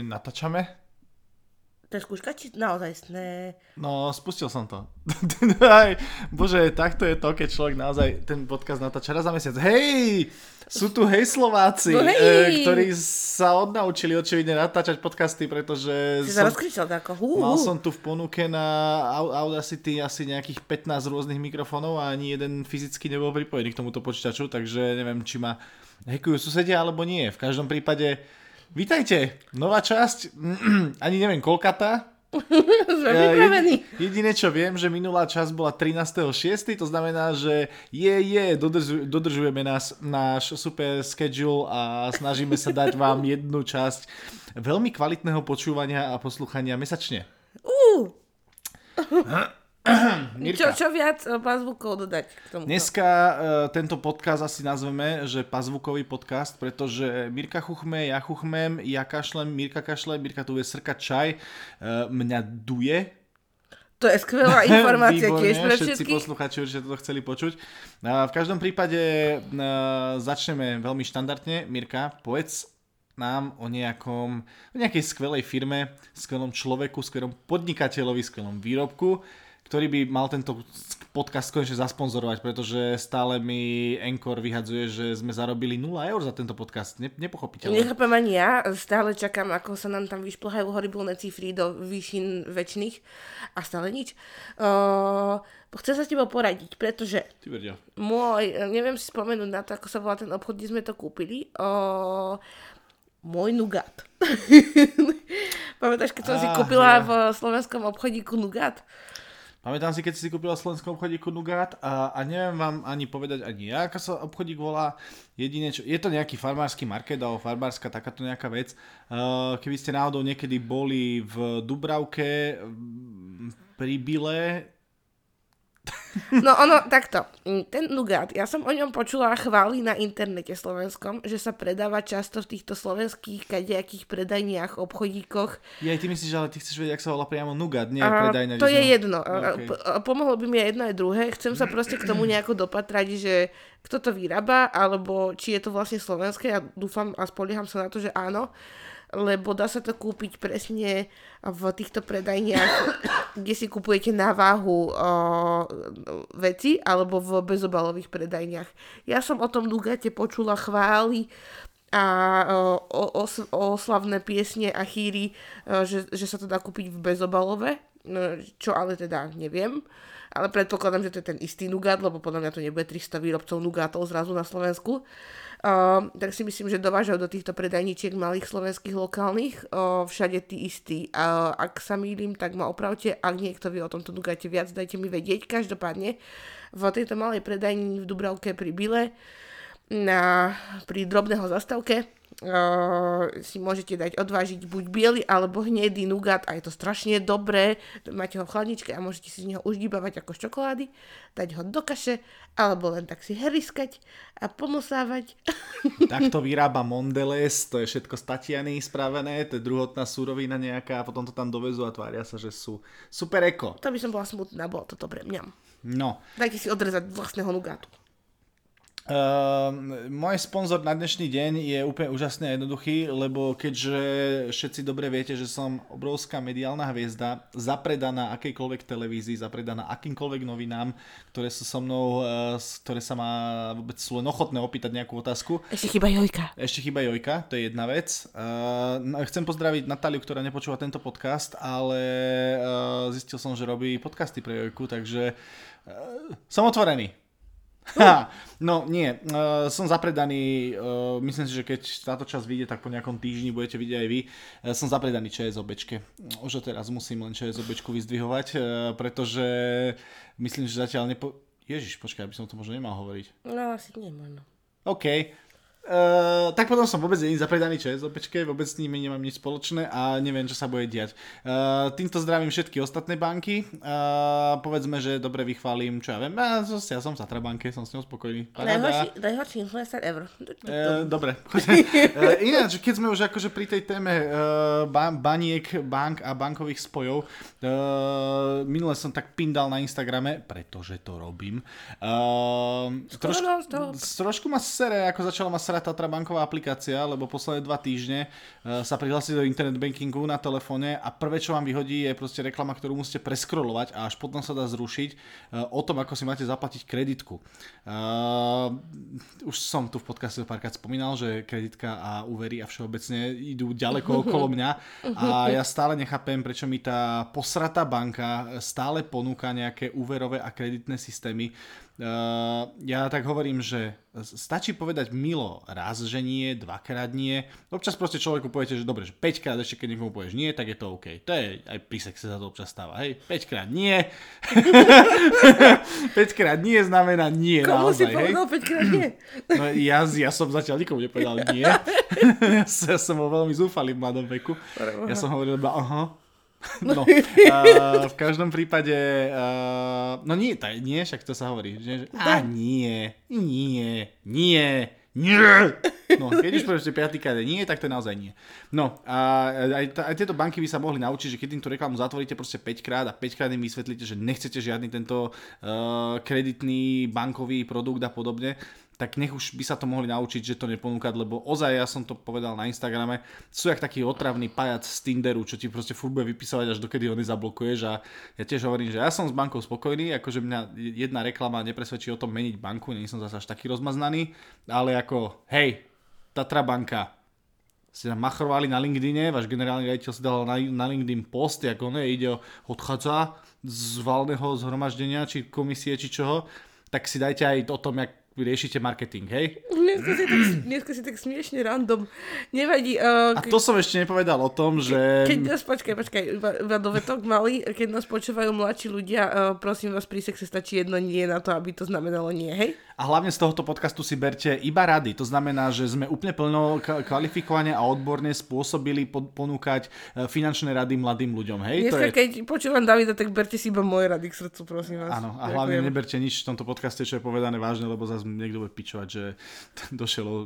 natáčame? To je skúška, či naozaj ne? No, spustil som to. Aj, bože, takto je to, keď človek naozaj ten podcast natáča raz za mesiac. Hej! Sú tu hej Slováci, No hej! eh, ktorí sa odnaučili očividne natáčať podcasty, pretože Si sa som, rozkričal tak ako hú, mal som tu v ponuke na Au- Audacity asi nejakých 15 rôznych mikrofónov a ani jeden fyzicky nebol pripojený k tomuto počítaču, takže neviem, či ma hekujú susedia alebo nie. V každom prípade, vítajte, nová časť, ani neviem koľkatá, Sme ja, pripravení. jedi- jediné, čo viem, že minulá časť bola 13.6., to znamená, že je, je, dodržu, dodržujeme nás, náš super schedule a snažíme sa dať vám jednu časť veľmi kvalitného počúvania a poslúchania mesačne. Čo, Mirka, čo viac eh, pazvukov dodať k tomu? dneska uh, tento podcast asi nazveme, že pazvukový podcast, pretože Mirka chuchme, ja chuchmem, ja kašlem, Mirka kašle, Mirka tu je srkať čaj, uh, mňa duje, To je skvelá informácia Výborne, tiež pre všetci všetkých. posluchači určite to chceli počuť. A V každom prípade a, začneme veľmi štandardne. Mirka, povedz nám o nejakom, o nejakej skvelej firme, skvelom človeku, skvelom podnikateľovi, skvelom výrobku, ktorý by mal tento podcast konečne zasponzorovať, pretože stále mi Encore vyhadzuje, že sme zarobili 0 eur za tento podcast. Ne, nepochopiteľné. Nechápem ani ja, stále čakám, ako sa nám tam vyšplhajú horibilné cifry do výšin väčšných a stále nič. Uh, chcem sa s tebou poradiť, pretože Ty môj, neviem si spomenúť na to, ako sa volá ten obchod, kde sme to kúpili, uh, môj Nugat. Pamätáš, keď som si Á, kúpila ja. v slovenskom obchodíku Nugat? Pamätám si, keď si kúpila v slovenskom obchodíku Nugat a, a neviem vám ani povedať ani ja, ako sa obchodík volá. Jedine, čo, je to nejaký farmársky market alebo farmárska takáto nejaká vec. Uh, keby ste náhodou niekedy boli v Dubravke, pri Bile, No ono, takto, ten Nugat, ja som o ňom počula chvály na internete slovenskom, že sa predáva často v týchto slovenských kadejakých predajniach, obchodíkoch. ja ty myslíš, ale ty chceš vedieť, ak sa volá priamo Nugat, nie A predajná. to je jedno. No, a Pomohlo by mi aj jedno aj druhé. Chcem sa proste k tomu nejako dopatrať, že kto to vyrába, alebo či je to vlastne slovenské. Ja dúfam a spolieham sa na to, že áno. Lebo dá sa to kúpiť presne v týchto predajniach, kde si kupujete na váhu o, veci, alebo v bezobalových predajniach. Ja som o tom Nugate počula chvály a os- oslavné piesne a chýry, e, že, že sa to dá kúpiť v bezobalove, no, čo ale teda neviem. Ale predpokladám, že to je ten istý Nugat, lebo podľa mňa to nebude 300 výrobcov Nugatov zrazu na Slovensku. Tak si myslím, že dovážajú do týchto predajničiek malých slovenských lokálnych všade tí istí. Ak sa mýlim, tak ma opravte. Ak niekto vie o tomto Nugate viac, dajte mi vedieť. Každopádne v tejto malej predajni v Dubravke pri Bile na, pri drobného zastavke uh, si môžete dať odvážiť buď biely alebo hnedý nugat a je to strašne dobré. Máte ho v chladničke a môžete si z neho uždíbavať ako z čokolády, dať ho do kaše alebo len tak si heriskať a pomosávať. Takto vyrába Mondelez, to je všetko z Tatiany spravené, to je druhotná súrovina nejaká a potom to tam dovezú a tvária sa, že sú super eko. to by som bola smutná, bolo to dobre, mňam. No, Dajte si odrezať vlastného nugátu. Uh, môj sponzor na dnešný deň je úplne úžasný a jednoduchý, lebo keďže všetci dobre viete, že som obrovská mediálna hviezda, zapredaná akejkoľvek televízii, zapredaná akýmkoľvek novinám, ktoré sú so mnou, uh, ktoré sa má vôbec sú len ochotné opýtať nejakú otázku. Ešte chyba Jojka. Ešte chýba Jojka, to je jedna vec. Uh, chcem pozdraviť Natáliu, ktorá nepočúva tento podcast, ale uh, zistil som, že robí podcasty pre Jojku, takže uh, som otvorený. Ha, no nie, uh, som zapredaný, uh, myslím si, že keď táto časť vyjde, tak po nejakom týždni budete vidieť aj vy. Uh, som zapredaný ČSOBčke. Už teraz musím len ČSOBčku vyzdvihovať, uh, pretože myslím, že zatiaľ nepo... Ježiš, počkaj, aby som to možno nemal hovoriť. No asi nie, možno. OK. Uh, tak potom som vôbec není zapredaný ČSOPčke, vôbec s nimi nemám nič spoločné a neviem, čo sa bude diať. Uh, týmto zdravím všetky ostatné banky. Uh, povedzme, že dobre vychválim, čo ja viem. Ja, ja som v Tatrabanke, som s ňou spokojný. Najhorší, najhorší influencer ever. Uh, dobre. uh, ináč, keď sme už akože pri tej téme uh, ba- baniek, bank a bankových spojov, uh, minule som tak pindal na Instagrame, pretože to robím. Uh, trošku, ma sere, ako začala ma nasrať Tatra banková aplikácia, lebo posledné dva týždne uh, sa prihlásiť do internet bankingu na telefóne a prvé, čo vám vyhodí, je proste reklama, ktorú musíte preskrolovať a až potom sa dá zrušiť uh, o tom, ako si máte zaplatiť kreditku. Uh, už som tu v podcaste párkrát spomínal, že kreditka a úvery a všeobecne idú ďaleko okolo mňa a ja stále nechápem, prečo mi tá posratá banka stále ponúka nejaké úverové a kreditné systémy, Uh, ja tak hovorím, že stačí povedať milo raz, že nie, dvakrát nie. Občas proste človeku poviete, že dobre, že 5 krát ešte keď niekomu povieš nie, tak je to OK. To je, aj pri sexe sa to občas stáva, hej, 5 krát nie. 5 krát nie znamená nie Komu naozaj, si povedal 5 krát nie? No, ja, ja som zatiaľ nikomu nepovedal nie. ja som bol veľmi zúfalý v mladom veku. Ja som hovoril iba aha. No, uh, v každom prípade, uh, no nie, taj, nie, však to sa hovorí, že, že a nie, nie, nie, nie. No, keď už povieš, že piatýkrát nie, tak to je naozaj nie. No, a aj, aj tieto banky by sa mohli naučiť, že keď im tú reklamu zatvoríte proste 5 krát a 5 krát im vysvetlíte, že nechcete žiadny tento uh, kreditný bankový produkt a podobne, tak nech už by sa to mohli naučiť, že to neponúkať, lebo ozaj, ja som to povedal na Instagrame, sú jak taký otravný pajac z Tinderu, čo ti proste furt bude vypisovať, až dokedy ho nezablokuješ a ja tiež hovorím, že ja som s bankou spokojný, akože mňa jedna reklama nepresvedčí o tom meniť banku, nie som zase až taký rozmaznaný, ale ako, hej, Tatra banka, ste tam machrovali na LinkedIne, váš generálny riaditeľ si dal na, na LinkedIn post, ako ne, ide o odchádza z valného zhromaždenia, či komisie, či čoho, tak si dajte aj o tom, jak riešite marketing, hej? Dneska si tak, dneska si tak smiešne random. Nevadí. Uh, A to som ešte nepovedal o tom, že... Keď nás, počkaj, počkaj, iba, iba dovetok malý, keď nás počúvajú mladší ľudia, uh, prosím vás, pri sexe stačí jedno nie na to, aby to znamenalo nie, hej? A hlavne z tohoto podcastu si berte iba rady. To znamená, že sme úplne plno kvalifikovane a odborne spôsobili ponúkať e, finančné rady mladým ľuďom. Hej? Dneska, to je... keď počúvam Davida, tak berte si iba moje rady k srdcu, prosím vás. Áno, a Ďakujem. hlavne neberte nič v tomto podcaste, čo je povedané vážne, lebo zase niekto bude pičovať, že došiel o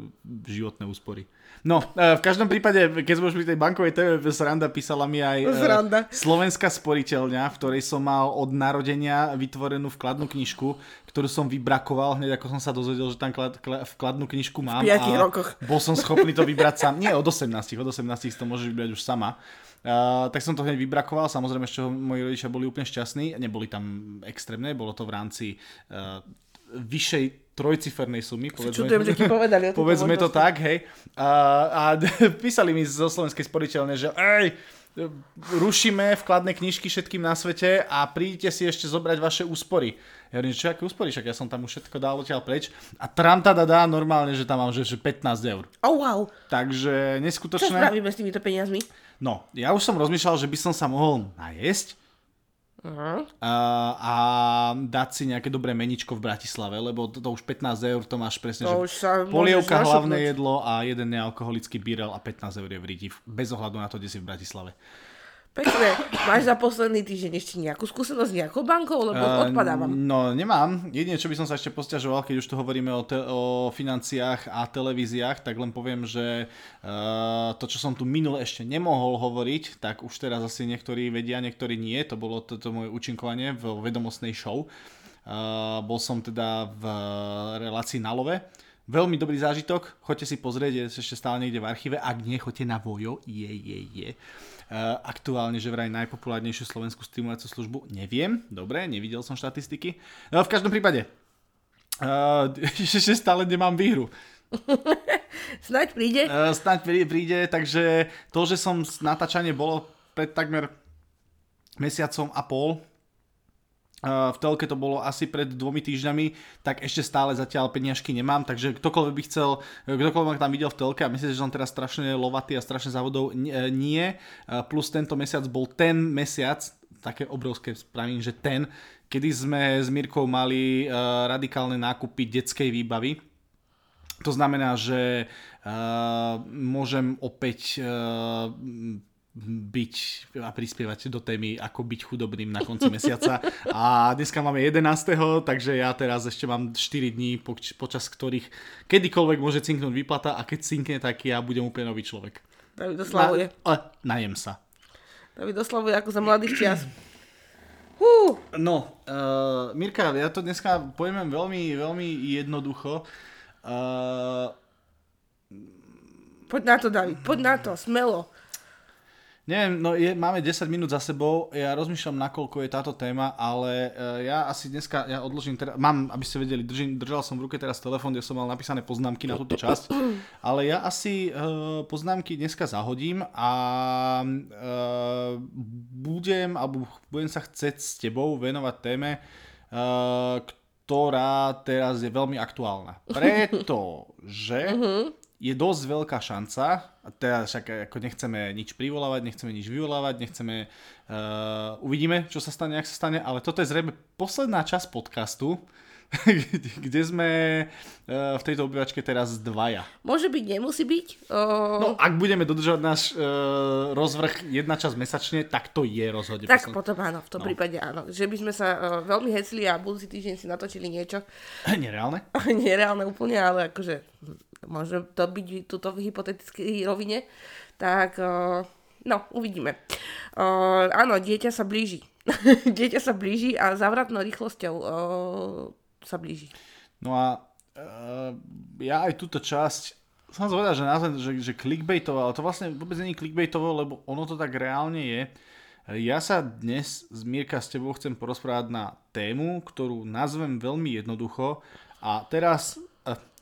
životné úspory. No, e, v každom prípade, keď sme už pri tej bankovej téme, Sranda písala mi aj Sranda. slovenská sporiteľňa, v ktorej som mal od narodenia vytvorenú vkladnú knižku, ktorú som vybrakoval hneď ako som sa dozvedel, že tam klad, klad, vkladnú knižku mám. V 5 rokoch. Bol som schopný to vybrať sám. Nie, od 18, od 18 si to môžeš vybrať už sama. Uh, tak som to hneď vybrakoval, samozrejme, čo moji rodičia boli úplne šťastní, neboli tam extrémne, bolo to v rámci uh, vyššej trojcifernej sumy. Povedzme, Čudujem, že ti povedali. povedzme to tak, hej. A, a písali mi zo slovenskej sporiteľne, že ej, rušíme vkladné knižky všetkým na svete a prídite si ešte zobrať vaše úspory. Ja hovorím, čo aké úspory, však ja som tam už všetko dal odtiaľ preč. A tram tada dá normálne, že tam mám že, že 15 eur. Oh wow. Takže neskutočné. Čo spravíme s týmito peniazmi? No, ja už som rozmýšľal, že by som sa mohol najesť, Uh-huh. A, a dať si nejaké dobré meničko v Bratislave, lebo to, to už 15 eur to máš presne, to že polievka, hlavné jedlo a jeden nealkoholický birel a 15 eur je v Riti, bez ohľadu na to, kde si v Bratislave. Pekne. Máš za posledný týždeň ešte nejakú skúsenosť s nejakou bankou, lebo uh, odpadávam? No, nemám. Jedine, čo by som sa ešte posťažoval, keď už tu hovoríme o, te- o financiách a televíziách, tak len poviem, že uh, to, čo som tu minule ešte nemohol hovoriť, tak už teraz asi niektorí vedia, niektorí nie. To bolo toto moje účinkovanie v vedomostnej show. Uh, bol som teda v relácii na love. Veľmi dobrý zážitok, choďte si pozrieť, je ešte stále niekde v archíve, ak nie, choďte na Vojo, je, je, je. Uh, aktuálne, že vraj najpopulárnejšiu slovenskú streamovaciu službu, neviem, dobre, nevidel som štatistiky. No, v každom prípade, uh, ešte stále nemám výhru. Snaď príde. Uh, snaď príde, takže to, že som natáčanie bolo pred takmer mesiacom a pol, v telke to bolo asi pred dvomi týždňami, tak ešte stále zatiaľ peniažky nemám, takže ktokoľvek by chcel, ktokoľvek tam videl v telke a myslíte, že som teraz strašne lovatý a strašne závodov, nie. Plus tento mesiac bol ten mesiac, také obrovské spravím, že ten, kedy sme s Mirkou mali radikálne nákupy detskej výbavy. To znamená, že môžem opäť byť a prispievať do témy, ako byť chudobným na konci mesiaca. A dneska máme 11. takže ja teraz ešte mám 4 dní, počas ktorých kedykoľvek môže cinknúť výplata a keď cinkne, tak ja budem úplne nový človek. David oslavuje. Na, najem sa. David oslavuje ako za mladých čias. Hú. No, uh, Mirka, ja to dneska pojmem veľmi, veľmi jednoducho. Uh, Poď na to, David, poď na to, smelo. Neviem, no je, máme 10 minút za sebou, ja rozmýšľam, nakoľko je táto téma, ale uh, ja asi dneska, ja odložím, teda, mám, aby ste vedeli, držím, držal som v ruke teraz telefón, kde som mal napísané poznámky na túto časť, ale ja asi uh, poznámky dneska zahodím a uh, budem, alebo budem sa chcieť s tebou venovať téme, uh, ktorá teraz je veľmi aktuálna. Pretože je dosť veľká šanca, a teda však ako nechceme nič privolávať, nechceme nič vyvolávať, nechceme, uh, uvidíme, čo sa stane, ak sa stane, ale toto je zrejme posledná časť podcastu, kde sme uh, v tejto obývačke teraz dvaja. Môže byť, nemusí byť. Uh... No, ak budeme dodržovať náš uh, rozvrh jedna časť mesačne, tak to je rozhodne. Tak posled... potom áno, v tom no. prípade áno. Že by sme sa uh, veľmi hecli a budúci týždeň si natočili niečo. Nereálne? Nereálne úplne, ale akože môže to byť tuto v hypotetickej rovine, tak uh, no, uvidíme. Uh, áno, dieťa sa blíži. dieťa sa blíži a zavratnou rýchlosťou uh, sa blíži. No a ja aj túto časť som zvedal, že nazvem, že, že clickbaitovo, ale to vlastne vôbec není clickbaitovo, lebo ono to tak reálne je. Ja sa dnes Mírka s tebou chcem porozprávať na tému, ktorú nazvem veľmi jednoducho a teraz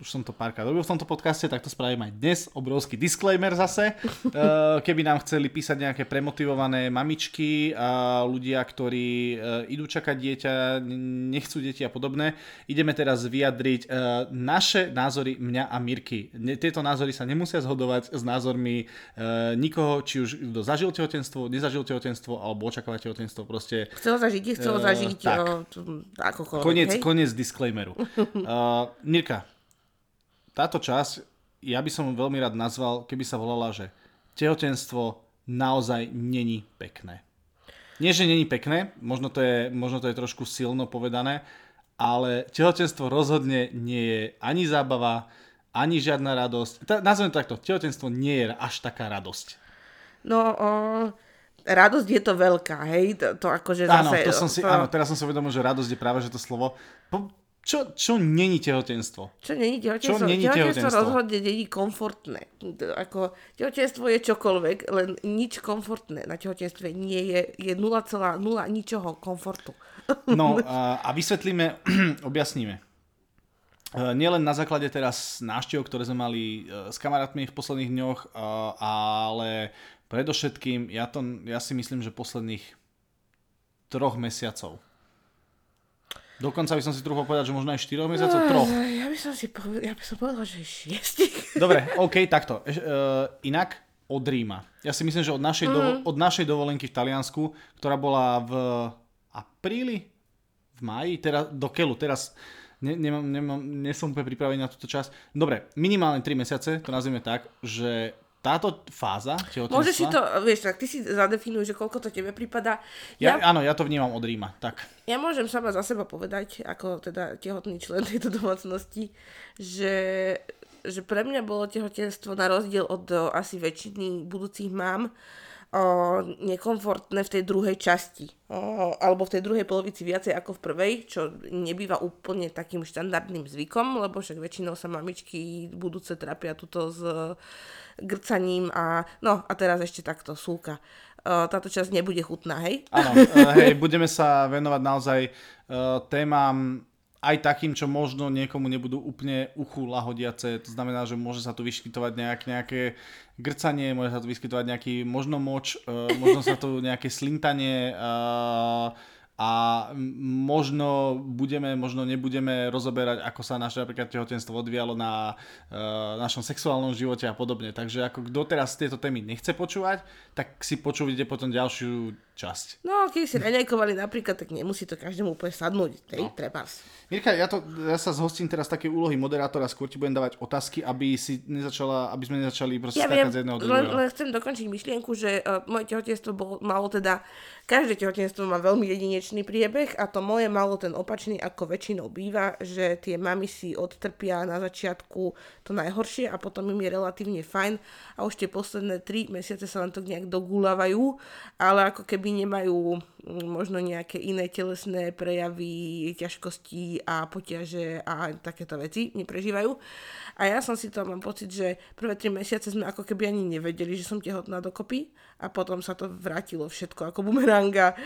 už som to párkrát robil v tomto podcaste, tak to spravím aj dnes. Obrovský disclaimer zase. Uh, keby nám chceli písať nejaké premotivované mamičky a ľudia, ktorí uh, idú čakať dieťa, nechcú deti a podobné, ideme teraz vyjadriť naše názory mňa a Mirky. Tieto názory sa nemusia zhodovať s názormi nikoho, či už kto zažil tehotenstvo, nezažil tehotenstvo alebo očakáva tehotenstvo. Proste, chcel zažiť, chcel zažiť. Tak. O, koniec, koniec disclaimeru. Uh, Mirka, táto časť ja by som veľmi rád nazval, keby sa volala, že tehotenstvo naozaj není pekné. Nie, že není pekné, možno to je, možno to je trošku silno povedané, ale tehotenstvo rozhodne nie je ani zábava, ani žiadna radosť. Ta, nazvem to takto, tehotenstvo nie je až taká radosť. No, o, radosť je to veľká, hej? To, to akože zase... Áno, to som si, to... áno, teraz som si uvedomil, že radosť je práve že to slovo. Po, čo, čo není tehotenstvo? Čo není tehotenstvo? Čo není tehotenstvo, tehotenstvo rozhodne není komfortné. Ako, tehotenstvo je čokoľvek, len nič komfortné na tehotenstve nie je, je 0,0 ničoho komfortu. No a, a vysvetlíme, objasníme. E, nielen na základe teraz návštev, ktoré sme mali e, s kamarátmi v posledných dňoch, e, ale predovšetkým, ja, to, ja si myslím, že posledných troch mesiacov Dokonca by som si trúfal povedať, že možno aj 4 mesiacov, troch. Ja by som si povedal, ja by som povedal, že 6. Dobre, OK, takto. Uh, inak od Ríma. Ja si myslím, že od našej, mm. dovo- od našej dovolenky v Taliansku, ktorá bola v apríli, v maji, teraz do Kelu, teraz ne, nemám, nemám, nie som úplne pripravený na túto časť. Dobre, minimálne 3 mesiace, to nazvime tak, že táto fáza tehotenstva... Môžeš si to, vieš, tak ty si zadefinuj, že koľko to tebe prípada. Ja, ja, áno, ja to vnímam od Ríma, tak. Ja môžem sama za seba povedať, ako teda tehotný člen tejto domácnosti, že, že pre mňa bolo tehotenstvo na rozdiel od asi väčšiny budúcich mám, o, nekomfortné v tej druhej časti. O, alebo v tej druhej polovici viacej ako v prvej, čo nebýva úplne takým štandardným zvykom, lebo však väčšinou sa mamičky budúce trapia tuto s grcaním a no a teraz ešte takto súka. Táto časť nebude chutná, hej? Áno, hej, budeme sa venovať naozaj témam aj takým, čo možno niekomu nebudú úplne uchu lahodiace. To znamená, že môže sa tu vyskytovať nejak, nejaké grcanie, môže sa tu vyskytovať nejaký možno moč, možno sa tu nejaké slintanie, a možno budeme, možno nebudeme rozoberať, ako sa naše napríklad tehotenstvo odvialo na uh, našom sexuálnom živote a podobne. Takže ako kto teraz tieto témy nechce počúvať, tak si počúvite potom ďalšiu časť. No, keď si raňajkovali napríklad, tak nemusí to každému úplne sadnúť, tej no. trebárs. Mirka, ja, to, ja sa zhostím teraz také úlohy moderátora, skôr ti budem dávať otázky, aby, si nezačala, aby sme nezačali proste ja viem, z jedného do len, len chcem dokončiť myšlienku, že uh, moje tehotenstvo bolo, malo teda, každé tehotenstvo má veľmi jedinečné konečný priebeh a to moje malo ten opačný, ako väčšinou býva, že tie mamy si odtrpia na začiatku to najhoršie a potom im je relatívne fajn a už tie posledné 3 mesiace sa len to nejak dogúľavajú, ale ako keby nemajú mm, možno nejaké iné telesné prejavy, ťažkosti a potiaže a takéto veci neprežívajú. A ja som si to, mám pocit, že prvé 3 mesiace sme ako keby ani nevedeli, že som tehotná dokopy a potom sa to vrátilo všetko ako bumeranga.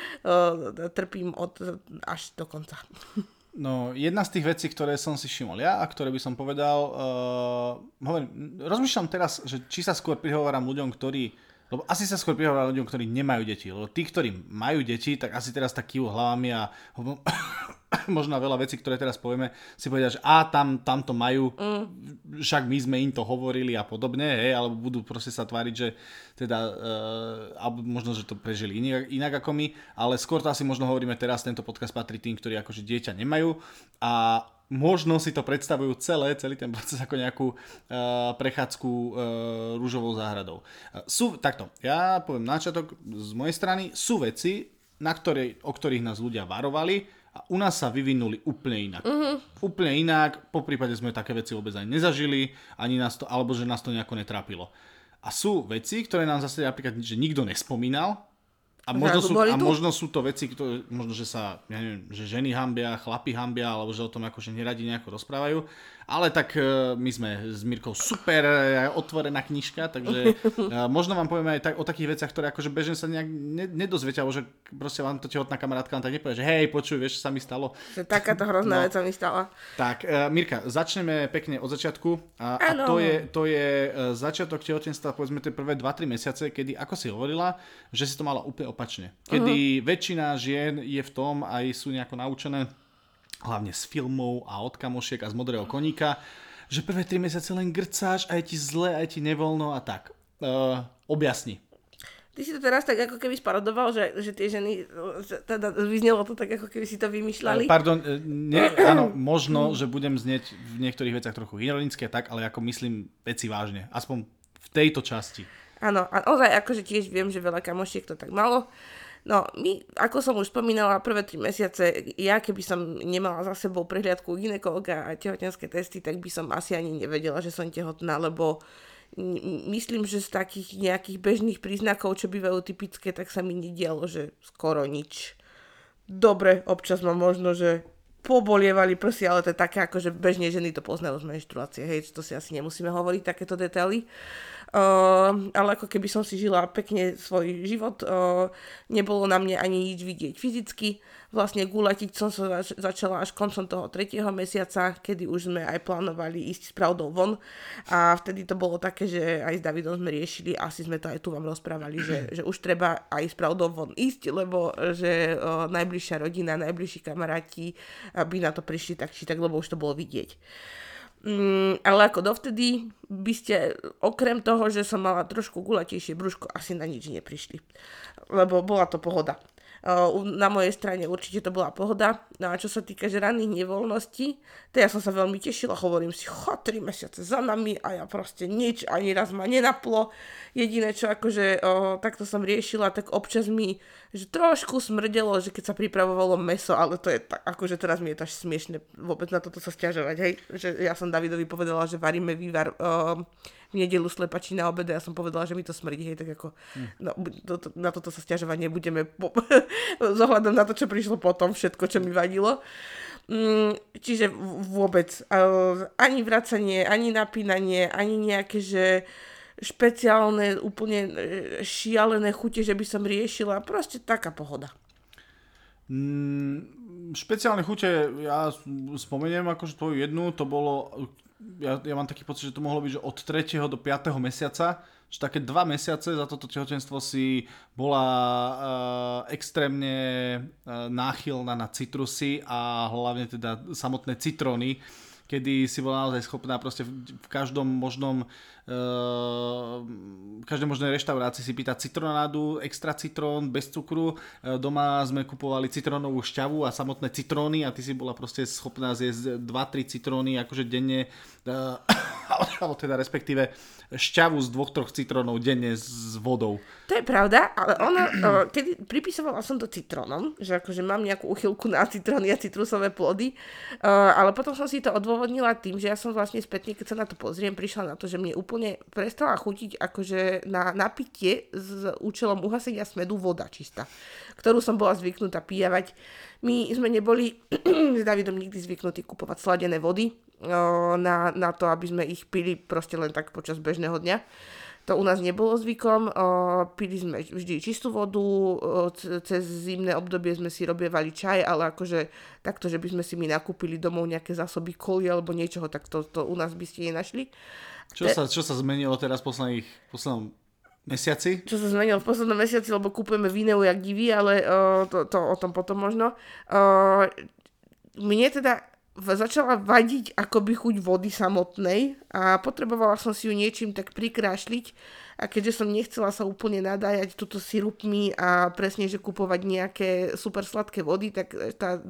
Trpím od až do konca. No, jedna z tých vecí, ktoré som si všimol ja a ktoré by som povedal, uh, hovorím, rozmýšľam teraz, že či sa skôr prihováram ľuďom, ktorí lebo asi sa skôr prihováram ľuďom, ktorí nemajú deti. Lebo tí, ktorí majú deti, tak asi teraz tak kývu hlavami a možno veľa vecí, ktoré teraz povieme, si povedia, že a tam, tam to majú, mm. však my sme im to hovorili a podobne, hej, alebo budú proste sa tváriť, že teda, uh, alebo možno, že to prežili inak, inak ako my, ale skôr to asi možno hovoríme teraz, tento podcast patrí tým, ktorí akože dieťa nemajú a možno si to predstavujú celé, celý ten proces ako nejakú uh, prechádzku uh, rúžovou záhradou. Uh, sú, takto, ja poviem načiatok z mojej strany, sú veci, na ktorej, o ktorých nás ľudia varovali a u nás sa vyvinuli úplne inak. Uh-huh. Úplne inak, po prípade sme také veci vôbec ani nezažili, ani nás to, alebo že nás to nejako netrápilo. A sú veci, ktoré nám zase napríklad že nikto nespomínal, a možno, sú, a možno sú to veci, ktoré, možno, že sa, ja neviem, že ženy hambia, chlapi hambia, alebo že o tom akože neradi nejako rozprávajú. Ale tak uh, my sme s Mirkou super uh, otvorená knižka, takže uh, možno vám povieme aj tak, o takých veciach, ktoré akože bežne sa nejak ne, nedozviete, alebo že proste vám to tehotná kamarátka tak nepovie, že hej, počuj, vieš, čo sa mi stalo. Že takáto hrozná no. vec sa mi stala. Tak, Mirka, začneme pekne od začiatku. A, a to je, to je začiatok tehotenstva, povedzme tie prvé 2-3 mesiace, kedy, ako si hovorila, že si to mala úplne opačne. Kedy uh-huh. väčšina žien je v tom, aj sú nejako naučené, hlavne z filmov a od kamošiek a z modrého koníka, že prvé 3 mesiace len grcáš a je ti zle, a je ti nevoľno a tak. Uh, objasni. Ty si to teraz tak ako keby sparodoval, že, že tie ženy, že teda vyznelo to tak ako keby si to vymýšľali. Pardon, e, nie, áno, možno, že budem znieť v niektorých veciach trochu ironické, tak, ale ako myslím veci vážne. Aspoň v tejto časti. Áno, a ozaj akože tiež viem, že veľa kamošiek to tak malo. No, my, ako som už spomínala, prvé tri mesiace, ja keby som nemala za sebou prehliadku ginekologa a tehotenské testy, tak by som asi ani nevedela, že som tehotná, lebo myslím, že z takých nejakých bežných príznakov, čo bývajú typické, tak sa mi nedialo, že skoro nič. Dobre, občas mám možno, že pobolievali prsi, ale to je také, ako že bežne ženy to poznajú z menštruácie, hej, to si asi nemusíme hovoriť, takéto detaily. Ale ako keby som si žila pekne svoj život, nebolo na mne ani nič vidieť fyzicky. Vlastne gulatiť som sa zač- začala až koncom toho tretieho mesiaca, kedy už sme aj plánovali ísť s pravdou von a vtedy to bolo také, že aj s Davidom sme riešili, asi sme to aj tu vám rozprávali, že, že už treba aj s pravdou von ísť, lebo že uh, najbližšia rodina, najbližší kamaráti by na to prišli tak či tak, lebo už to bolo vidieť. Mm, ale ako dovtedy by ste, okrem toho, že som mala trošku gulatejšie brúško, asi na nič neprišli. Lebo bola to pohoda. Na mojej strane určite to bola pohoda. No a čo sa týka že ranných nevoľností, to ja som sa veľmi tešila, hovorím si, cho, 3 mesiace za nami a ja proste nič, ani raz ma nenaplo. Jediné, čo akože o, takto som riešila, tak občas mi že trošku smrdelo, že keď sa pripravovalo meso, ale to je tak, akože teraz mi je to až smiešne vôbec na toto sa stiažovať, hej. Že ja som Davidovi povedala, že varíme vývar o, v nedelu slepačí na obede a som povedala, že mi to smrdí, hej, tak ako hm. no, to, to, na toto sa stiažovať nebudeme po, zohľadom na to, čo prišlo potom, všetko, čo mi vadilo. Mm, čiže vôbec uh, ani vracanie, ani napínanie, ani nejaké, že špeciálne, úplne e, šialené chute, že by som riešila. Proste taká pohoda. Mm, špeciálne chute, ja spomeniem akože tvoju jednu, to bolo ja, ja mám taký pocit, že to mohlo byť že od 3. do 5. mesiaca, že také dva mesiace za toto tehotenstvo si bola uh, extrémne uh, náchylná na citrusy a hlavne teda samotné citróny, kedy si bola naozaj schopná proste v, v každom možnom v každej možnej reštaurácii si pýtať citronádu, extra citrón, bez cukru. E, doma sme kupovali citrónovú šťavu a samotné citróny a ty si bola proste schopná zjesť 2-3 citróny akože denne e, a alebo teda respektíve šťavu z dvoch, troch citrónov denne s vodou. To je pravda, ale ono, keď pripisovala som to citrónom, že akože mám nejakú uchylku na citróny a citrusové plody, ale potom som si to odôvodnila tým, že ja som vlastne spätne, keď sa na to pozriem, prišla na to, že mne úplne prestala chutiť akože na napitie s účelom uhasenia smedu voda čistá, ktorú som bola zvyknutá pijavať. My sme neboli s Davidom nikdy zvyknutí kupovať sladené vody, na, na to, aby sme ich pili proste len tak počas bežného dňa. To u nás nebolo zvykom, pili sme vždy čistú vodu, cez zimné obdobie sme si robievali čaj, ale akože takto, že by sme si my nakúpili domov nejaké zásoby koli alebo niečoho, tak to, to u nás by ste nenašli. Čo, Te... sa, čo sa zmenilo teraz v posledných, poslednom mesiaci? Čo sa zmenilo v poslednom mesiaci, lebo kúpujeme vineu jak divy, ale uh, to, to o tom potom možno. Uh, mne teda začala vadiť akoby chuť vody samotnej a potrebovala som si ju niečím tak prikrášliť a keďže som nechcela sa úplne nadájať túto sirupmi a presne, že kupovať nejaké super sladké vody, tak tá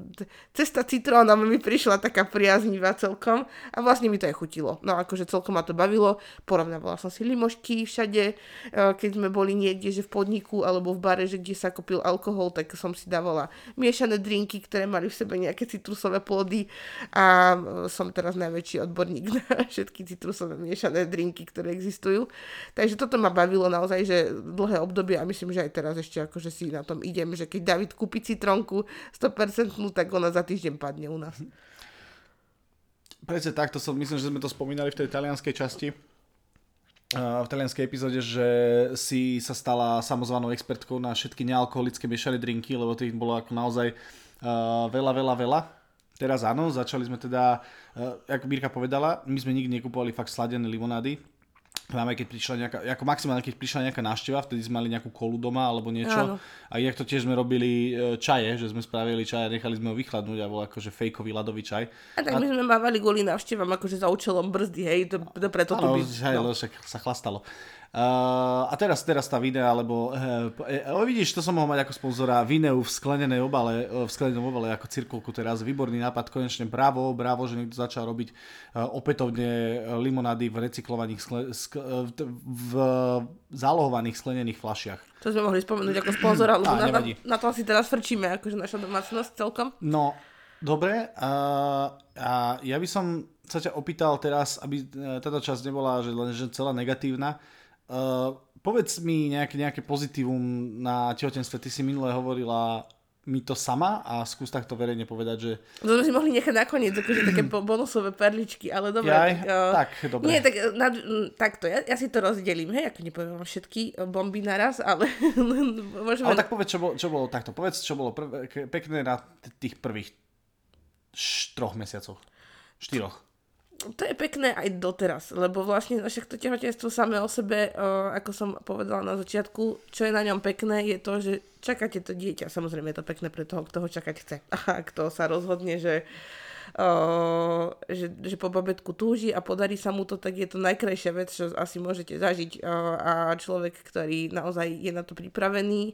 cesta citróna mi prišla taká priaznivá celkom a vlastne mi to aj chutilo. No akože celkom ma to bavilo, porovnávala som si limošky všade, e, keď sme boli niekde, že v podniku alebo v bare, že kde sa kopil alkohol, tak som si dávala miešané drinky, ktoré mali v sebe nejaké citrusové plody a e, som teraz najväčší odborník na všetky citrusové miešané drinky, ktoré existujú. Takže toto to ma bavilo naozaj, že dlhé obdobie a myslím, že aj teraz ešte akože si na tom idem, že keď David kúpi citronku 100%, tak ona za týždeň padne u nás. Presne takto som, myslím, že sme to spomínali v tej talianskej časti, v talianskej epizóde, že si sa stala samozvanou expertkou na všetky nealkoholické miešané drinky, lebo tých bolo ako naozaj uh, veľa, veľa, veľa. Teraz áno, začali sme teda, uh, ako Mirka povedala, my sme nikdy nekupovali fakt sladené limonády, Máme, keď prišla nejaká, ako maximálne, keď prišla nejaká návšteva, vtedy sme mali nejakú kolu doma alebo niečo. Áno. A inak to tiež sme robili e, čaje, že sme spravili čaj a nechali sme ho vychladnúť a bol akože fejkový ľadový čaj. A tak a... my sme mávali kvôli návštevám akože za účelom brzdy, hej, to, to preto tu by... Hej, no. však sa chlastalo. Uh, a teraz, teraz tá videa, lebo uh, vidíš, to som mohol mať ako sponzora Vineu v sklenenej obale, v sklenenom obale ako cirkulku teraz. Výborný nápad, konečne bravo, bravo, že niekto začal robiť uh, opätovne limonády v recyklovaných, skle, sk, uh, v zálohovaných sklenených flašiach. To sme mohli spomenúť ako sponzora, lebo na, na, na to asi teraz frčíme, akože naša domácnosť celkom. No, dobre. Uh, a ja by som sa ťa opýtal teraz, aby táto časť nebola že len že celá negatívna, Uh, povedz mi nejaké, nejaké pozitívum na tehotenstve. Ty si minule hovorila mi to sama a skús takto verejne povedať, že... To sme si mohli nechať nakoniec, akože také bonusové perličky, ale dobre. Jaj, tak, uh, tak, dobre. Nie, tak na, takto, ja, ja si to rozdelím, hej, ako nepoviem vám všetky bomby naraz, ale môžeme... Ale tak povedz, čo bolo, čo bolo takto, povedz, čo bolo prv, pekné na tých prvých troch mesiacoch, štyroch to je pekné aj doteraz, lebo vlastne však to tehotenstvo samé o sebe, o, ako som povedala na začiatku, čo je na ňom pekné, je to, že čakáte to dieťa. Samozrejme je to pekné pre toho, kto ho čakať chce. A kto sa rozhodne, že, o, že, že po babetku túži a podarí sa mu to, tak je to najkrajšia vec, čo asi môžete zažiť. O, a človek, ktorý naozaj je na to pripravený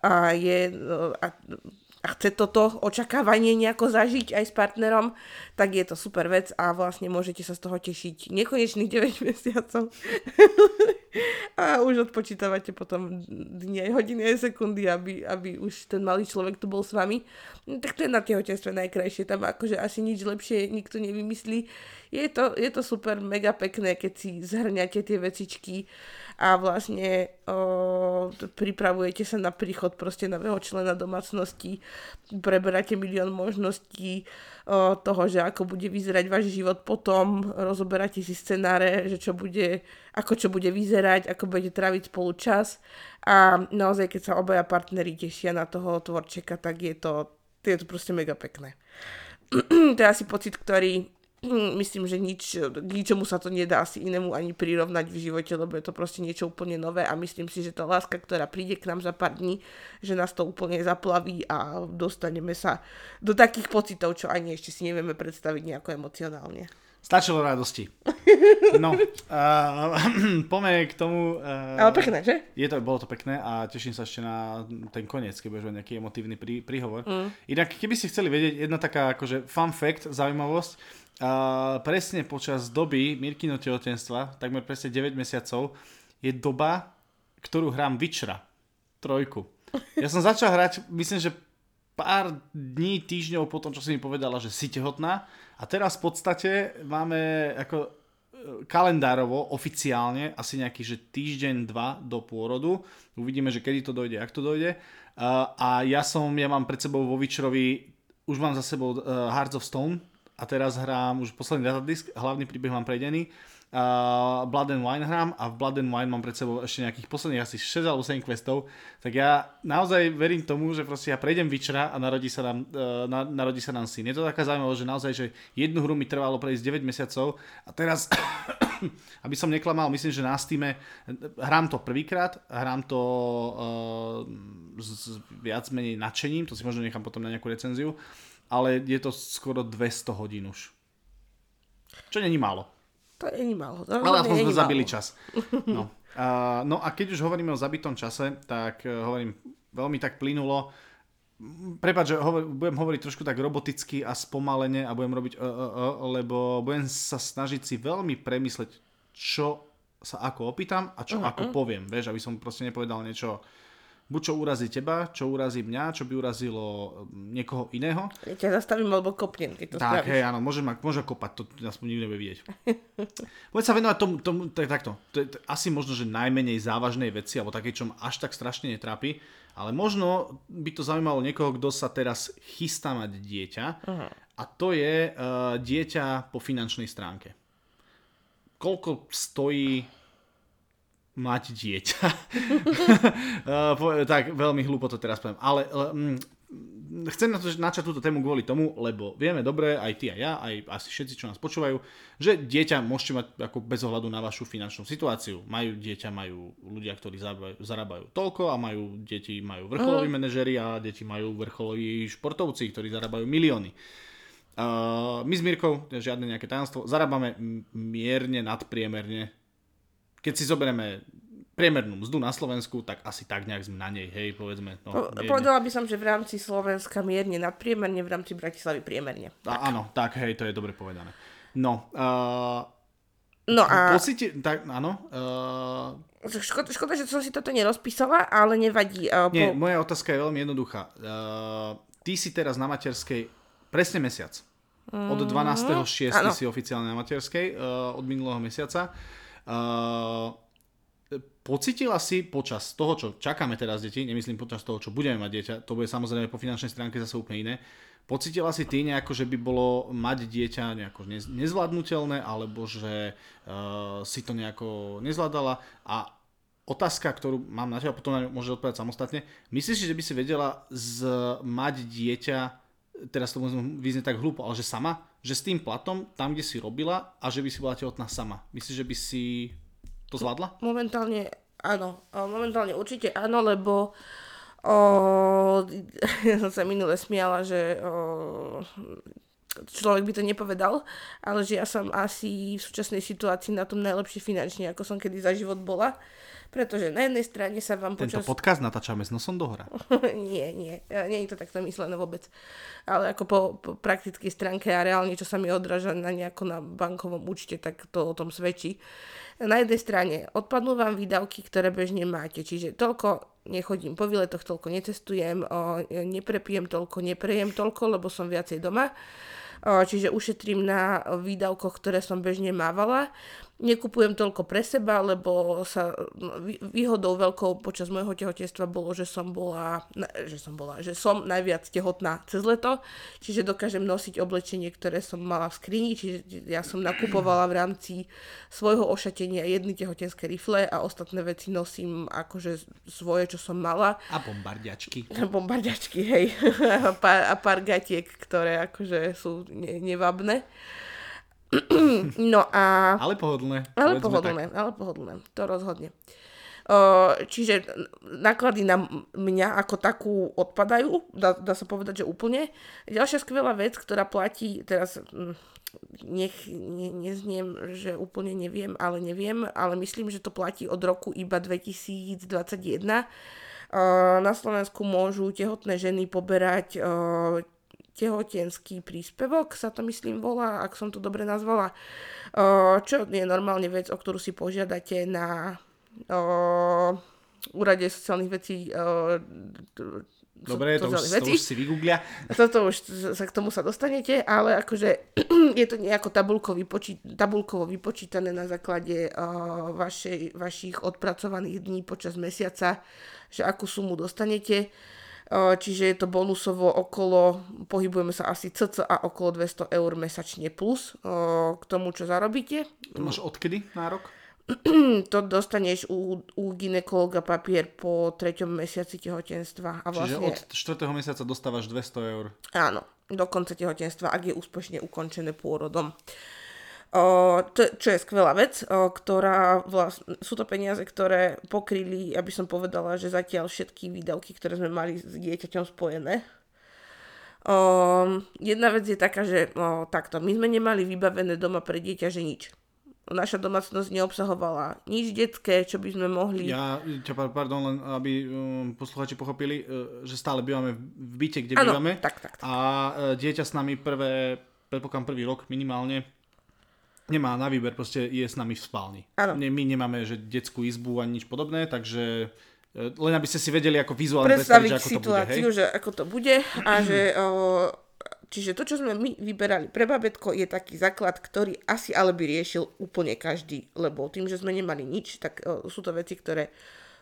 a je... A, a chce toto očakávanie nejako zažiť aj s partnerom, tak je to super vec a vlastne môžete sa z toho tešiť nekonečných 9 mesiacov. a už odpočítavate potom dni, hodiny aj sekundy, aby, aby už ten malý človek tu bol s vami. Tak to je na tehotenstve najkrajšie. Tam akože asi nič lepšie nikto nevymyslí. Je to, je to super, mega pekné, keď si zhrňate tie vecičky a vlastne pripravujete sa na príchod proste nového člena domácnosti, preberáte milión možností toho, že ako bude vyzerať váš život potom, rozoberáte si scenáre, že čo bude, ako čo bude vyzerať, ako budete tráviť spolu čas a naozaj, keď sa obaja partneri tešia na toho tvorčeka, tak je to, je to proste mega pekné. to je asi pocit, ktorý myslím, že nič, ničomu sa to nedá asi inému ani prirovnať v živote, lebo je to proste niečo úplne nové a myslím si, že tá láska, ktorá príde k nám za pár dní, že nás to úplne zaplaví a dostaneme sa do takých pocitov, čo ani ešte si nevieme predstaviť nejako emocionálne. Stačilo radosti. No, uh, poďme k tomu. Uh, Ale pekné, že? Je to, bolo to pekné a teším sa ešte na ten koniec, keď budeš mať nejaký emotívny prí, príhovor. Mm. Inak, keby ste chceli vedieť, jedna taká akože fun fact, zaujímavosť, uh, presne počas doby Mirkino tehotenstva, takmer presne 9 mesiacov, je doba, ktorú hrám Witchera, trojku. Ja som začal hrať, myslím, že pár dní, týždňov po tom, čo si mi povedala, že si tehotná a teraz v podstate máme ako e, kalendárovo, oficiálne, asi nejaký že týždeň, dva do pôrodu. Uvidíme, že kedy to dojde, ak to dojde. A ja som, ja mám pred sebou vo Witcherovi, už mám za sebou e, Hearts of Stone a teraz hrám už posledný datadisk, hlavný príbeh mám prejdený uh, Blood and Wine hrám a v Blood and Wine mám pred sebou ešte nejakých posledných asi 6 alebo 7 questov, tak ja naozaj verím tomu, že proste ja prejdem Witchera a narodí sa nám, uh, na, narodí sa nám syn. Je to taká zaujímavosť, že naozaj, že jednu hru mi trvalo prejsť 9 mesiacov a teraz, aby som neklamal, myslím, že na Steam hrám to prvýkrát, hrám to uh, s, s viac menej nadšením, to si možno nechám potom na nejakú recenziu, ale je to skoro 200 hodín už. Čo není málo. To je. To Ale aspoň sme zabili čas. No. Uh, no a keď už hovoríme o zabitom čase, tak uh, hovorím veľmi tak plynulo. Prepač, že hovor, budem hovoriť trošku tak roboticky a spomalene a budem robiť uh, uh, uh, lebo budem sa snažiť si veľmi premysleť, čo sa ako opýtam a čo uh-huh. ako poviem, vieš, aby som proste nepovedal niečo buď čo urazí teba, čo urazí mňa, čo by urazilo mm, niekoho iného. Ja ťa zastavím alebo kopnem, keď to Tak, spravíš. hej, áno, môžem, môžem kopať, to aspoň nikto nebude vidieť. Poď sa venovať tomu, tomu tak, takto. To je to, asi možno, že najmenej závažnej veci, alebo také, čo až tak strašne netrápi, ale možno by to zaujímalo niekoho, kto sa teraz chystá mať dieťa uh-huh. a to je uh, dieťa po finančnej stránke. Koľko stojí mať dieťa. tak, veľmi hlúpo to teraz poviem. Ale um, chcem na to načať túto tému kvôli tomu, lebo vieme dobre, aj ty a ja, aj asi všetci, čo nás počúvajú, že dieťa môžete mať ako bez ohľadu na vašu finančnú situáciu. Majú dieťa, majú ľudia, ktorí zarábajú, toľko a majú deti, majú vrcholoví uh. manažeri a deti majú vrcholoví športovci, ktorí zarábajú milióny. Uh, my s Mirkou, žiadne nejaké tajomstvo, zarábame mierne nadpriemerne keď si zoberieme priemernú mzdu na Slovensku, tak asi tak nejak sme na nej, hej, povedzme. No, po, povedala by som, že v rámci Slovenska mierne nadpriemerne, v rámci Bratislavy priemerne. A, áno, tak, hej, to je dobre povedané. No, uh, no a... Pocite, tak, áno. Uh, škoda, škoda, že som si toto nerozpísala, ale nevadí. Uh, nie, po... moja otázka je veľmi jednoduchá. Uh, ty si teraz na materskej presne mesiac. Od 12.6. Mm, si oficiálne na materskej, uh, od minulého mesiaca. Uh, pocitila si počas toho, čo čakáme teraz deti, nemyslím počas toho, čo budeme mať dieťa, to bude samozrejme po finančnej stránke zase úplne iné, pocitila si ty nejako, že by bolo mať dieťa nejako nezvládnutelné, alebo že uh, si to nejako nezvládala a otázka, ktorú mám na teba, potom na môže odpovedať samostatne. Myslíš, že by si vedela z, mať dieťa, teraz to môžem vyznieť tak hlúpo, ale že sama? že s tým platom, tam, kde si robila a že by si bola tehotná sama. Myslíš, že by si to zvládla? Momentálne áno. Momentálne určite áno, lebo o, ja som sa minule smiala, že o, človek by to nepovedal, ale že ja som asi v súčasnej situácii na tom najlepšie finančne, ako som kedy za život bola. Pretože na jednej strane sa vám Tento počas... podcast natáčame s nosom dohora. nie, nie. Nie je to takto myslené vôbec. Ale ako po, po praktickej stránke a reálne, čo sa mi odráža na nejako na bankovom účte, tak to o tom svedčí. Na jednej strane odpadnú vám výdavky, ktoré bežne máte, čiže toľko nechodím po výletoch, toľko necestujem, neprepijem toľko, neprejem toľko, lebo som viacej doma čiže ušetrím na výdavkoch, ktoré som bežne mávala nekupujem toľko pre seba, lebo sa výhodou veľkou počas môjho tehotenstva bolo, že som bola, že som bola, že som najviac tehotná cez leto, čiže dokážem nosiť oblečenie, ktoré som mala v skrini, čiže ja som nakupovala v rámci svojho ošatenia jedny tehotenské rifle a ostatné veci nosím akože svoje, čo som mala. A bombardiačky. A bombardiačky, hej. a, pár, a pár gatiek, ktoré akože sú ne, nevabné. No a... Ale pohodlné. Ale pohodlné, tak. ale pohodlné, to rozhodne. čiže náklady na mňa ako takú odpadajú, dá, dá sa povedať, že úplne. Ďalšia skvelá vec, ktorá platí, teraz hm, nech ne, nezniem, že úplne neviem, ale neviem, ale myslím, že to platí od roku iba 2021. Na Slovensku môžu tehotné ženy poberať tehotenský príspevok, sa to myslím volá, ak som to dobre nazvala, čo je normálne vec, o ktorú si požiadate na úrade sociálnych vecí Dobre, to, už, to už si vygooglia. Toto už sa k tomu sa dostanete, ale akože je to nejako tabulkovo, vypočí, tabulkovo vypočítané na základe uh, vašej, vašich odpracovaných dní počas mesiaca, že akú sumu dostanete. Uh, čiže je to bonusovo okolo, pohybujeme sa asi cca okolo 200 eur mesačne plus uh, k tomu, čo zarobíte. To máš odkedy nárok? to dostaneš u, u ginekologa papier po treťom mesiaci tehotenstva. A vlastne... Čiže od 4. mesiaca dostávaš 200 eur. Áno, do konca tehotenstva, ak je úspešne ukončené pôrodom. O, to, čo je skvelá vec, ktorá vlastne, sú to peniaze, ktoré pokryli, aby som povedala, že zatiaľ všetky výdavky, ktoré sme mali s dieťaťom spojené. Jedna vec je taká, že takto, my sme nemali vybavené doma pre dieťa, že nič naša domácnosť neobsahovala nič detské, čo by sme mohli... Ja, ťa, pardon, len aby um, posluchači pochopili, uh, že stále bývame v byte, kde ano, bývame. Tak, tak, tak. A uh, dieťa s nami prvé, predpokladám prvý rok minimálne, nemá na výber, proste je s nami v spálni. Ano. My nemáme že detskú izbu ani nič podobné, takže uh, len aby ste si vedeli ako vizuálne predstaviť, predstaviť ako situáciu, to bude, hej? že ako to bude a že o, Čiže to, čo sme my vyberali pre babetko, je taký základ, ktorý asi ale by riešil úplne každý, lebo tým, že sme nemali nič, tak o, sú to veci, ktoré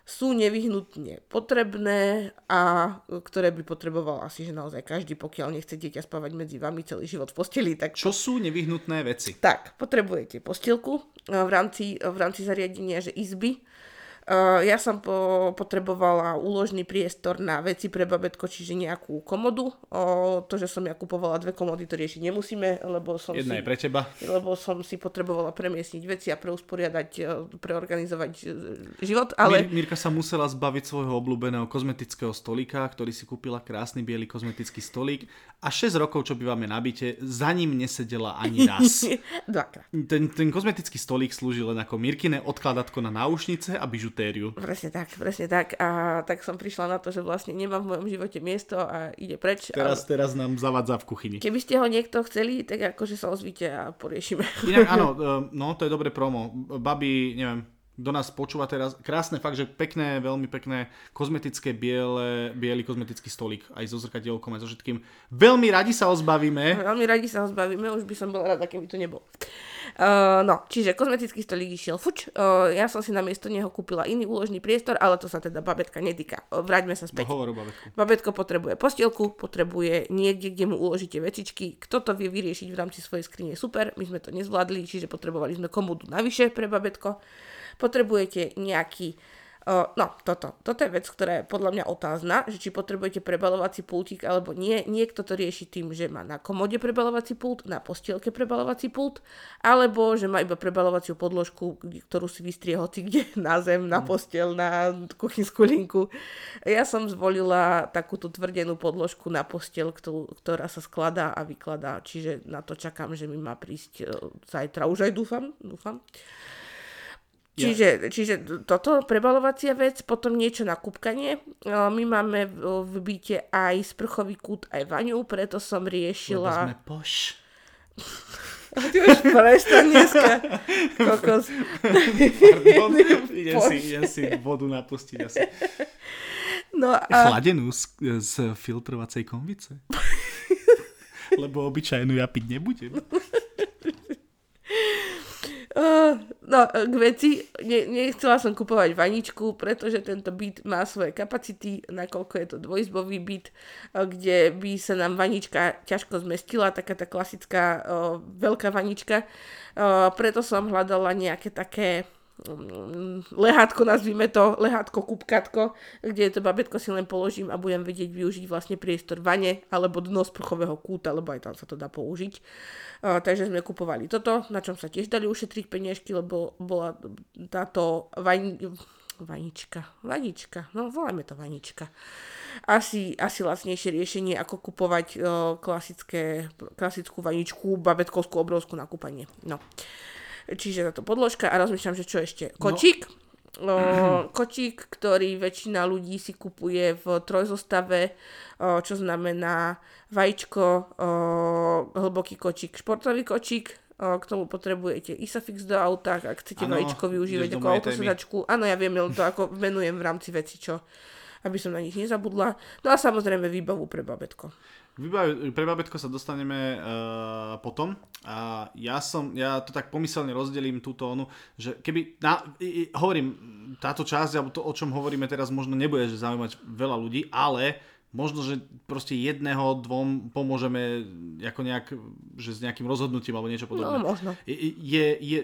sú nevyhnutne potrebné a ktoré by potreboval asi, že naozaj každý, pokiaľ nechce dieťa spávať medzi vami celý život v posteli. Tak... Čo sú nevyhnutné veci? Tak, potrebujete postielku v rámci, v rámci zariadenia, že izby, ja som po, potrebovala úložný priestor na veci pre babetko, čiže nejakú komodu. Uh, to, že som ja kupovala dve komody, to riešiť nemusíme, lebo som Jedna si, je pre teba. Lebo som si potrebovala premiesniť veci a preusporiadať, uh, preorganizovať uh, život. Ale... Mir, Mirka sa musela zbaviť svojho obľúbeného kozmetického stolika, ktorý si kúpila krásny biely kozmetický stolík a 6 rokov, čo bývame na byte, za ním nesedela ani raz. Dvakrát. Ten, ten kozmetický stolík slúži len ako Mirkine odkladatko na náušnice a bižu bižutériu. Presne tak, presne tak. A tak som prišla na to, že vlastne nemám v mojom živote miesto a ide preč. Teraz, ale... teraz nám zavadza v kuchyni. Keby ste ho niekto chceli, tak akože sa ozvite a poriešime. Inak áno, e, no to je dobré promo. Babi, neviem, kto nás počúva teraz, krásne fakt, že pekné, veľmi pekné kozmetické biele, biely kozmetický stolík, aj so zrkadielkom, aj so všetkým. Veľmi radi sa ho zbavíme. Veľmi radi sa ho zbavíme, už by som bola rada, keby to nebol. Uh, no, čiže kozmetický stolík išiel fuč. Uh, ja som si namiesto neho kúpila iný úložný priestor, ale to sa teda babetka netýka. Uh, vráťme sa späť. No, babetku. Babetko potrebuje postielku, potrebuje niekde, kde mu uložíte vecičky. Kto to vie vyriešiť v rámci svojej skrine, super. My sme to nezvládli, čiže potrebovali sme komodu navyše pre babetko potrebujete nejaký no, toto. Toto je vec, ktorá je podľa mňa otázna, že či potrebujete prebalovací pultík alebo nie. Niekto to rieši tým, že má na komode prebalovací pult, na postielke prebalovací pult, alebo že má iba prebalovaciu podložku, ktorú si vystrie hoci kde na zem, na postel, na kuchynskú linku. Ja som zvolila takúto tvrdenú podložku na postel, ktorá sa skladá a vykladá, čiže na to čakám, že mi má prísť uh, zajtra. Už aj dúfam, dúfam. Čiže, čiže toto prebalovacia vec, potom niečo na kúpkanie. My máme v byte aj sprchový kút, aj vaňu, preto som riešila... Lebo sme poš. Ty už prestaň dneska. Kokos. Pardon, idem si, idem si vodu napustiť asi. No a... Chladenú z, z filtrovacej konvice. Lebo obyčajnú ja piť nebudem. Uh, no, k veci, ne, nechcela som kupovať vaničku, pretože tento byt má svoje kapacity, nakoľko je to dvojizbový byt, kde by sa nám vanička ťažko zmestila, taká tá klasická uh, veľká vanička. Uh, preto som hľadala nejaké také lehátko, nazvime to, lehátko, kupkatko, kde to babetko si len položím a budem vedieť využiť vlastne priestor vane alebo dno sprchového kúta, lebo aj tam sa to dá použiť. Uh, takže sme kupovali toto, na čom sa tiež dali ušetriť peniažky, lebo bola táto vaň, Vanička, vanička, no voláme to vanička. Asi, asi lacnejšie riešenie, ako kupovať o, klasické, klasickú vaničku, babetkovskú obrovskú na kúpanie. No. Čiže táto podložka a rozmýšľam, že čo ešte. Kočík, no. o, kočík, ktorý väčšina ľudí si kupuje v trojzostave, o, čo znamená vajíčko, o, hlboký kočík, športový kočík, k tomu potrebujete Isafix do auta, ak chcete ano, vajíčko využívať ako autosedačku. Áno, ja viem, to ako venujem v rámci veci, čo aby som na nich nezabudla. No a samozrejme výbavu pre babetko. Pre babetko sa dostaneme uh, potom. A ja som, ja to tak pomyselne rozdelím tú tónu, že keby, na, i, i, hovorím, táto časť, alebo to, o čom hovoríme teraz, možno nebude že zaujímať veľa ľudí, ale možno, že proste jedného, dvom pomôžeme ako nejak, že s nejakým rozhodnutím alebo niečo podobné. No, možno. Je, je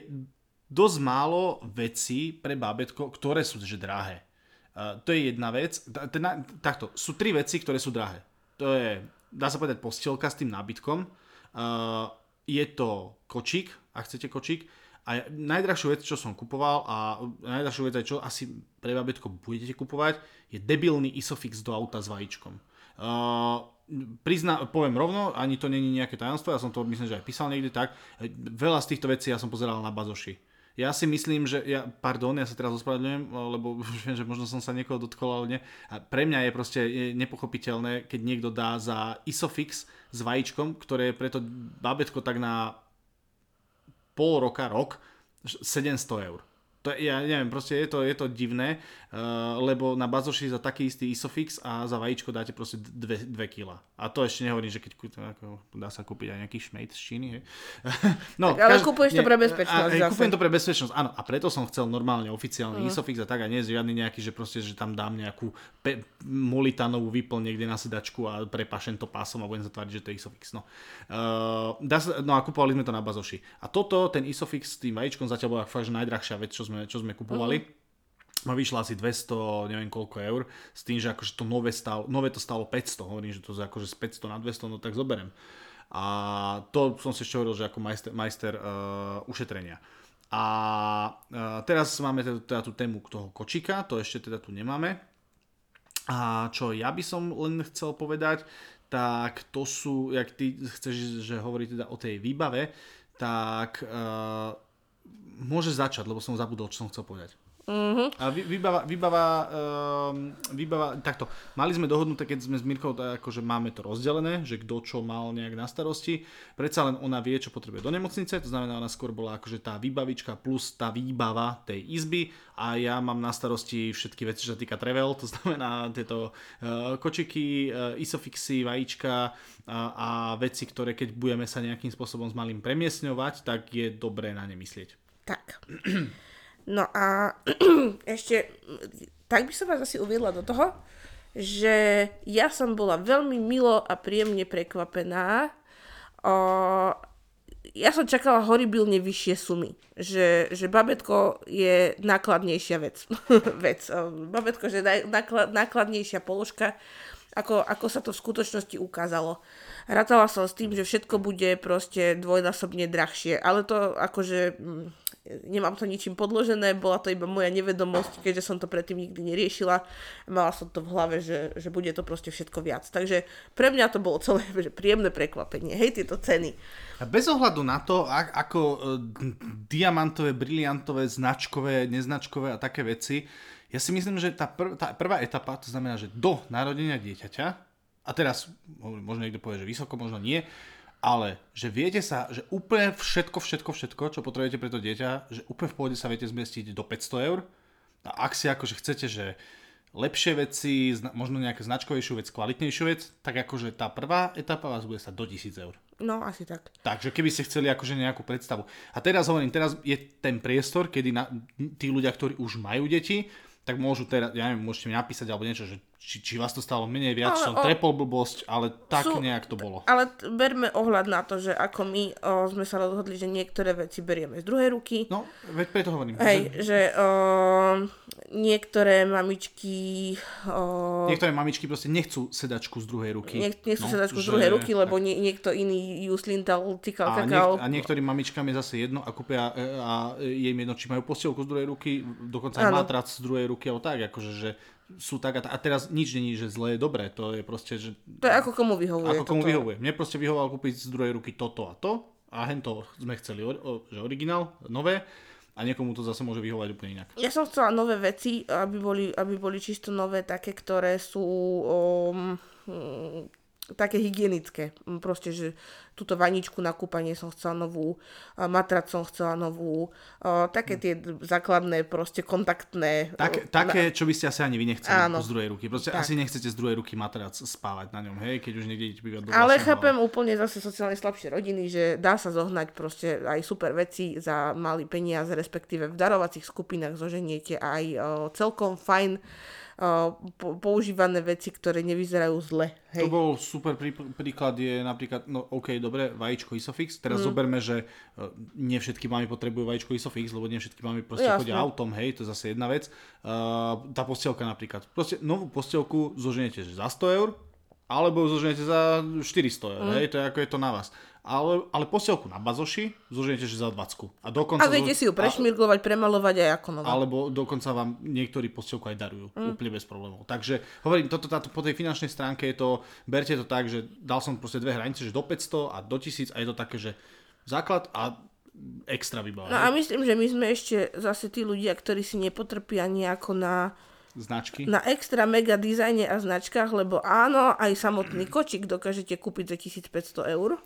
dosť málo vecí pre bábetko, ktoré sú že drahé. Uh, to je jedna vec. Takto, sú tri veci, ktoré sú drahé. To je, dá sa povedať, postielka s tým nábytkom. Uh, je to kočík, ak chcete kočík. A najdrahšiu vec, čo som kupoval a najdrahšiu vec, čo asi pre babetko budete kupovať, je debilný Isofix do auta s vajíčkom. Uh, prizna, poviem rovno, ani to není nejaké tajomstvo, ja som to myslím, že aj písal niekde tak. Veľa z týchto vecí ja som pozeral na bazoši. Ja si myslím, že, ja, pardon, ja sa teraz ospravedlňujem, lebo viem, že možno som sa niekoho dotkol, ale nie. A pre mňa je proste nepochopiteľné, keď niekto dá za Isofix s vajíčkom, ktoré je preto babetko tak na pol roka, rok, 700 eur. To, ja neviem, proste je to, je to divné, uh, lebo na bazoši za taký istý isofix a za vajíčko dáte proste 2 kg. A to ešte nehovorím, že keď ako, dá sa kúpiť aj nejaký šmejt z Číny. He? no, tak, ale kaž, kúpuješ to pre bezpečnosť. A, kúpujem to pre bezpečnosť, áno. A preto som chcel normálne oficiálny uh-huh. isofix a tak a nie žiadny nejaký, že proste, že tam dám nejakú pe- molitanovú výplň niekde na sedačku a prepašem to pásom a budem zatváriť, že to je isofix. No, uh, dá sa, no a kúpovali sme to na bazoši. A toto, ten isofix s tým vajíčkom zatiaľ bola fakt, že najdrahšia vec, čo sme, čo sme kupovali. Uh-huh. Ma vyšla asi 200, neviem koľko eur, s tým, že akože to nové, stalo, nové to stalo 500, hovorím, že to je akože z 500 na 200, no tak zoberiem. A to som si ešte hovoril, že ako majster, majster uh, ušetrenia. A uh, teraz máme teda, teda tú tému toho kočíka, to ešte teda tu nemáme. A čo ja by som len chcel povedať, tak to sú, jak ty chceš, že hovorí teda o tej výbave, tak uh, môže začať, lebo som zabudol, čo som chcel povedať. Uh-huh. A výbava, výbava, um, výbava, takto, mali sme dohodnuté, keď sme s Mirkou, tak akože máme to rozdelené, že kto čo mal nejak na starosti. Predsa len ona vie, čo potrebuje do nemocnice, to znamená, ona skôr bola akože tá výbavička plus tá výbava tej izby a ja mám na starosti všetky veci, čo sa týka travel, to znamená tieto uh, kočiky, uh, isofixy, vajíčka uh, a veci, ktoré keď budeme sa nejakým spôsobom s malým premiesňovať, tak je dobré na ne myslieť. Tak. No a ešte, tak by som vás asi uviedla do toho, že ja som bola veľmi milo a príjemne prekvapená. O, ja som čakala horibilne vyššie sumy. Že, že babetko je nákladnejšia vec. vec. Babetko, že náklad, nákladnejšia položka, ako, ako sa to v skutočnosti ukázalo. Rátala som s tým, že všetko bude proste dvojnásobne drahšie, ale to akože mm, nemám to ničím podložené, bola to iba moja nevedomosť, keďže som to predtým nikdy neriešila. Mala som to v hlave, že, že bude to proste všetko viac. Takže pre mňa to bolo celé že príjemné prekvapenie. Hej, tieto ceny. A bez ohľadu na to, ako uh, diamantové, briliantové, značkové, neznačkové a také veci, ja si myslím, že tá, prv, tá prvá etapa, to znamená, že do narodenia dieťaťa, a teraz možno niekto povie, že vysoko, možno nie, ale že viete sa, že úplne všetko, všetko, všetko, čo potrebujete pre to dieťa, že úplne v pohode sa viete zmestiť do 500 eur. A ak si akože chcete, že lepšie veci, možno nejakú značkovejšiu vec, kvalitnejšiu vec, tak akože tá prvá etapa vás bude stať do 1000 eur. No, asi tak. Takže keby ste chceli akože nejakú predstavu. A teraz hovorím, teraz je ten priestor, kedy na, tí ľudia, ktorí už majú deti, tak môžu teraz, ja neviem, môžete mi napísať alebo niečo, že či, či vás to stalo menej, viac, Ale som o- trepol blbosť, ale tak Sú- nejak to bolo. Ale berme ohľad na to, že ako my o, sme sa rozhodli, že niektoré veci berieme z druhej ruky. No, veď preto hovorím. Hej, že o, niektoré mamičky o, Niektoré mamičky proste nechcú sedačku z druhej ruky. nech, nechcú No, sedačku z že- druhej ruky, lebo nie, niekto iný ju slintal, cikal, a, kakao. niek- a niektorým mamičkám je zase jedno a kúpia e, a je im jedno, či majú postielku z druhej ruky, dokonca aj matrac z druhej ruky, alebo tak, akože, že sú tak a, ta- a teraz nič není, že zlé je dobré, to je proste, že To je ako komu vyhovuje. ako komu toto. vyhovuje. Mne proste vyhovoval kúpiť z druhej ruky toto a to a hento sme chceli, o, že originál, nové a niekomu to zase môže vyhovovať úplne inak. Ja som chcela nové veci, aby boli, aby boli čisto nové, také, ktoré sú um, také hygienické. Mm, Proste, že túto vaničku na kúpanie som chcela novú, matrac som chcela novú, také tie d- základné, proste kontaktné. Tak, také, čo by ste asi ani vy nechceli Áno. z druhej ruky. Proste Tak. asi nechcete z druhej ruky matrac spávať na ňom, hej, keď už niekde idete bývať do Ale chápem úplne zase sociálne slabšie rodiny, že dá sa zohnať proste aj super veci za malý peniaz, respektíve v darovacích skupinách zoženiete aj celkom fajn používané veci, ktoré nevyzerajú zle. To Hej. bol super prí, príklad je napríklad, no OK, dobre, vajíčko Isofix. Teraz Mm. zoberme, že uh, nie všetky mamy potrebujú vajíčko Isofix, lebo nie všetky mamy proste Jasné. chodia autom, hej, to je zase jedna vec. Uh, tá postielka napríklad. Proste novú postielku zoženete že za 100 eur, alebo ju zoženete za 400 eur, Mm. hej, to je ako je to na vás. Ale, ale postielku na bazoši zoženete že za 20. A dokonca... A viete zo- si ju prešmirglovať, premalovať aj ako nová. alebo dokonca vám niektorí postielku aj darujú. Mm. Úplne bez problémov. Takže hovorím, toto, táto, po tej finančnej stránke je to, berte to tak, že dal som proste dve hranice, že do 500 a do 1000 a je to také, že základ a extra No vybavenie. a myslím, že my sme ešte zase tí ľudia, ktorí si nepotrpia nejako na, Značky. na extra mega dizajne a značkách, lebo áno, aj samotný kočík dokážete kúpiť za 1500 eur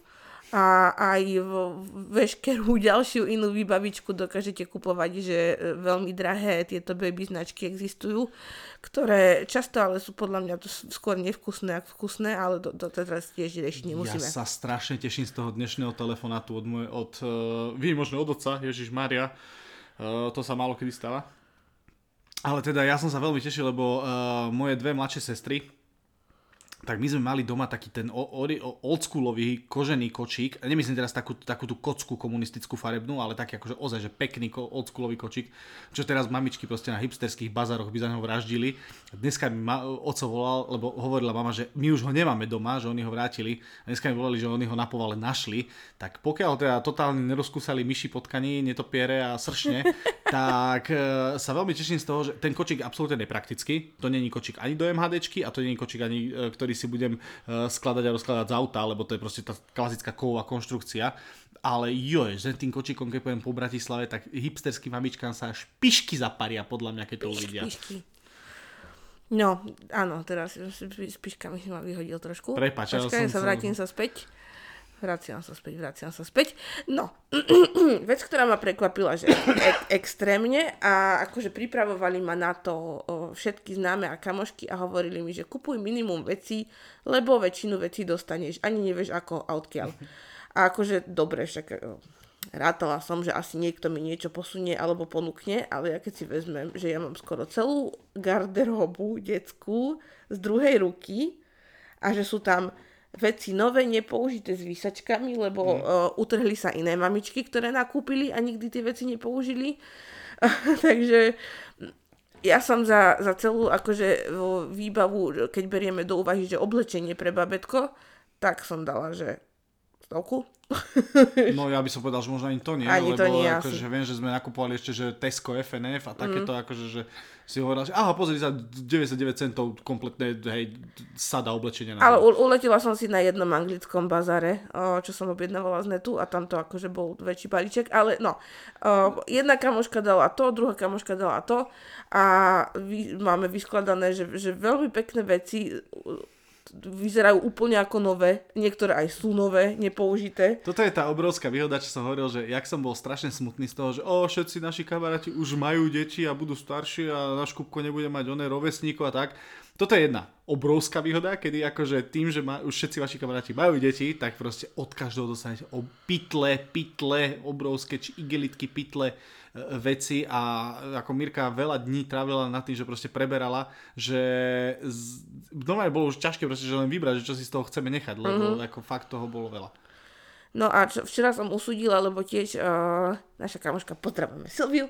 a aj vo- veškerú ďalšiu inú výbavičku dokážete kupovať, že e, veľmi drahé tieto baby značky existujú, ktoré často ale sú podľa mňa to skôr nevkusné ako vkusné, ale to, to teraz tiež riešiť nemusíme. Ja sa strašne teším z toho dnešného telefonátu od, môj, od uh, výnimočného od otca, Ježiš Maria. Uh, to sa málo kedy stáva. Ale teda ja som sa veľmi tešil, lebo uh, moje dve mladšie sestry, tak my sme mali doma taký ten oldschoolový kožený kočík. Nemyslím teraz takú, takú tú kocku komunistickú farebnú, ale taký akože ozaj, že pekný oldschoolový kočík, čo teraz mamičky proste na hipsterských bazároch by za neho vraždili. Dneska mi ma, oco volal, lebo hovorila mama, že my už ho nemáme doma, že oni ho vrátili. A dneska mi volali, že oni ho na povale našli. Tak pokiaľ teda totálne nerozkúsali myši potkaní, netopiere a sršne, tak e, sa veľmi teším z toho, že ten kočík absolútne nepraktický. To není kočík ani do MHDčky a to není kočík ani, e, ktorý si budem e, skladať a rozkladať z auta, lebo to je proste tá klasická kovová konštrukcia. Ale joj, že tým kočíkom, keď poviem po Bratislave, tak hipsterským mamičkám sa až pišky zaparia, podľa mňa, keď to uvidia. Pišky. No, áno, teraz s piškami si ma vyhodil trošku. Prepáč, ja Počkaj, som sa sa- vrátim sa späť. Vraciam sa späť, vraciam sa späť. No, vec, ktorá ma prekvapila, že ek- extrémne a akože pripravovali ma na to o, všetky známe a kamošky a hovorili mi, že kupuj minimum vecí, lebo väčšinu vecí dostaneš, ani nevieš ako a odkiaľ. A akože dobre, však o, rátala som, že asi niekto mi niečo posunie alebo ponúkne, ale ja keď si vezmem, že ja mám skoro celú garderobu detskú z druhej ruky a že sú tam veci nové, nepoužité s výsačkami, lebo mm. uh, utrhli sa iné mamičky, ktoré nakúpili a nikdy tie veci nepoužili. Takže ja som za, za celú akože výbavu, keď berieme do úvahy, že oblečenie pre babetko, tak som dala, že stovku. No ja by som povedal, že možno ani to nie, Ani lebo to nie, akože, viem, že sme nakupovali ešte, že Tesco, FNF a takéto, mm. akože, že si hovorila, že aha, pozri sa, 99 centov kompletné, hej, sada oblečenia. Na Ale u, uletela som si na jednom anglickom bazare, čo som objednávala z netu a tam to akože bol väčší balíček, ale no, jedna kamoška dala to, druhá kamoška dala to a vy, máme vyskladané, že, že veľmi pekné veci vyzerajú úplne ako nové, niektoré aj sú nové, nepoužité. Toto je tá obrovská výhoda, čo som hovoril, že jak som bol strašne smutný z toho, že o, všetci naši kamaráti už majú deti a budú starší a náš Kupko nebude mať oné rovesníkov a tak. Toto je jedna obrovská výhoda, kedy akože tým, že ma, už všetci vaši kamaráti majú deti, tak proste od každého dostanete o pytle, pytle, obrovské, či igelitky, pytle, e, veci a ako Mirka veľa dní trávila na tým, že proste preberala, že z, normálne bolo už ťažké proste, že len vybrať, že čo si z toho chceme nechať, lebo mm-hmm. ako fakt toho bolo veľa. No a čo, včera som usudila, lebo tiež uh, naša kamoška, pozdravujeme Silviu,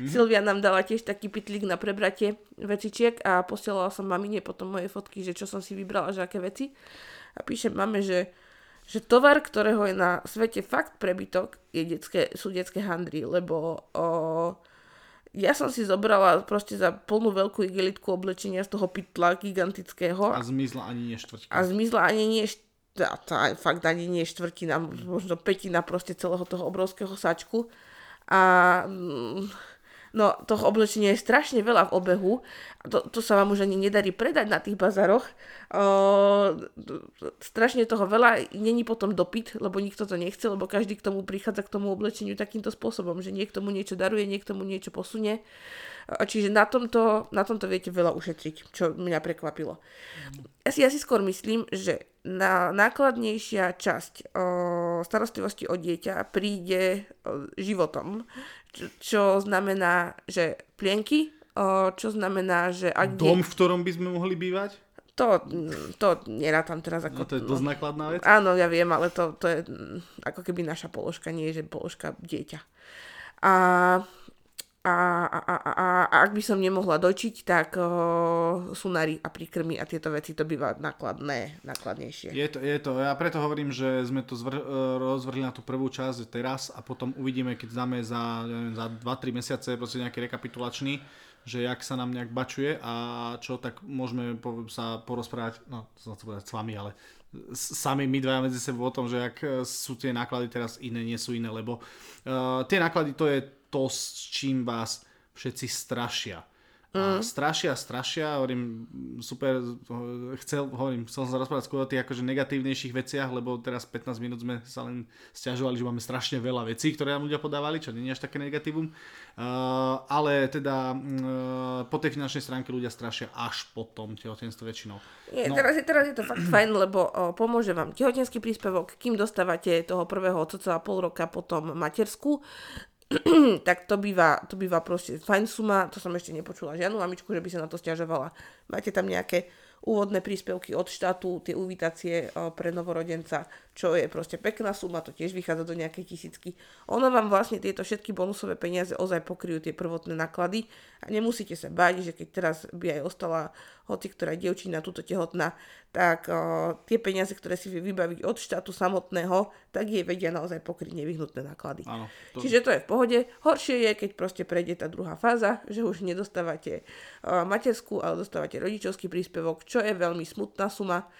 mm. Silvia nám dala tiež taký pitlík na prebratie vecičiek a posielala som mamine potom moje fotky, že čo som si vybrala, že aké veci. A píšem mame, že, že tovar, ktorého je na svete fakt prebytok, je detské, sú detské handry, lebo uh, ja som si zobrala proste za plnú veľkú igelitku oblečenia z toho pytla gigantického. A zmizla ani nie štvrťka. A zmizla ani nie štvrťka to aj fakt ani nie štvrtina, možno petina proste celého toho obrovského sačku. A mm, no, toho oblečenia je strašne veľa v obehu. To, to sa vám už ani nedarí predať na tých bazaroch. O, strašne toho veľa. Není potom dopyt, lebo nikto to nechce, lebo každý k tomu prichádza k tomu oblečeniu takýmto spôsobom, že niekto mu niečo daruje, niekto mu niečo posunie. Čiže na tomto, na tomto viete veľa ušetriť, čo mňa prekvapilo. Ja si, ja si skôr myslím, že na nákladnejšia časť o, starostlivosti o dieťa príde o, životom, čo, čo znamená, že plienky, o, čo znamená, že ak... Dom, v ktorom by sme mohli bývať? To, to nerátam teraz ako... No to je dosť nákladná vec. Áno, ja viem, ale to, to je ako keby naša položka, nie je, že položka dieťa. A a, a, a, a, ak by som nemohla dočiť, tak uh, sunári a príkrmy a tieto veci to býva nákladné, nákladnejšie. Je to, je to. Ja preto hovorím, že sme to zvr- rozvrhli na tú prvú časť teraz a potom uvidíme, keď dáme za, neviem, za 2-3 mesiace proste nejaký rekapitulačný, že jak sa nám nejak bačuje a čo, tak môžeme sa porozprávať, no to som povedať s vami, ale sami my dvaja medzi sebou o tom, že ak sú tie náklady teraz iné, nie sú iné, lebo uh, tie náklady to je to, s čím vás všetci strašia. A mm. strašia, strašia, hovorím, super, chcel, hovorím, chcel som sa rozprávať skôr o tých akože negatívnejších veciach, lebo teraz 15 minút sme sa len stiažovali, že máme strašne veľa vecí, ktoré nám ľudia podávali, čo nie je až také negatívum. Uh, ale teda uh, po tej finančnej stránke ľudia strašia až po tom tehotenstvo väčšinou. Nie, no. teraz, je, teraz je to fakt fajn, lebo uh, pomôže vám tehotenský príspevok, kým dostávate toho prvého cca pol roka potom matersku, tak to býva, to býva proste fajn suma, to som ešte nepočula žiadnu mamičku, že by sa na to stiažovala. Máte tam nejaké úvodné príspevky od štátu, tie uvítacie eh, pre novorodenca, čo je proste pekná suma, to tiež vychádza do nejakej tisícky. Ono vám vlastne tieto všetky bonusové peniaze ozaj pokryjú tie prvotné náklady a nemusíte sa báť, že keď teraz by aj ostala hoci ktorá dievčina túto tehotná, tak o, tie peniaze, ktoré si vie vybaviť od štátu samotného, tak jej vedia naozaj pokryť nevyhnutné náklady. Áno, to... Čiže to je v pohode. Horšie je, keď proste prejde tá druhá fáza, že už nedostávate o, materskú, ale dostávate rodičovský príspevok, čo je veľmi smutná suma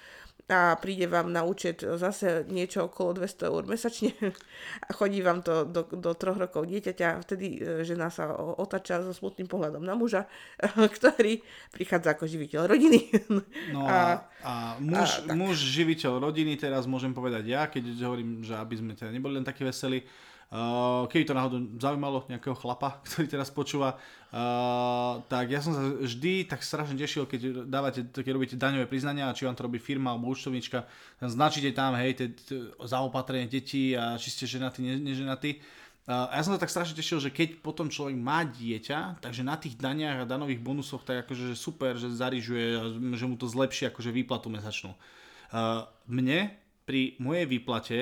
a príde vám na účet zase niečo okolo 200 eur mesačne a chodí vám to do, do troch rokov dieťaťa. Vtedy e, žena sa otača so smutným pohľadom na muža, ktorý prichádza ako živiteľ rodiny. No a, a, muž, a muž živiteľ rodiny, teraz môžem povedať ja, keď hovorím, že aby sme teda neboli len takí veselí, keby to náhodou zaujímalo nejakého chlapa, ktorý teraz počúva, uh, tak ja som sa vždy tak strašne tešil, keď dávate, keď robíte daňové priznania, či vám to robí firma alebo účtovníčka, značíte tam, hej, te, zaopatrenie detí a či ste ženatí, ne, neženatí. Uh, a ja som sa tak strašne tešil, že keď potom človek má dieťa, takže na tých daniach a danových bonusoch, tak akože super, že zarižuje, že mu to zlepší akože výplatu mesačnú. Mne pri mojej výplate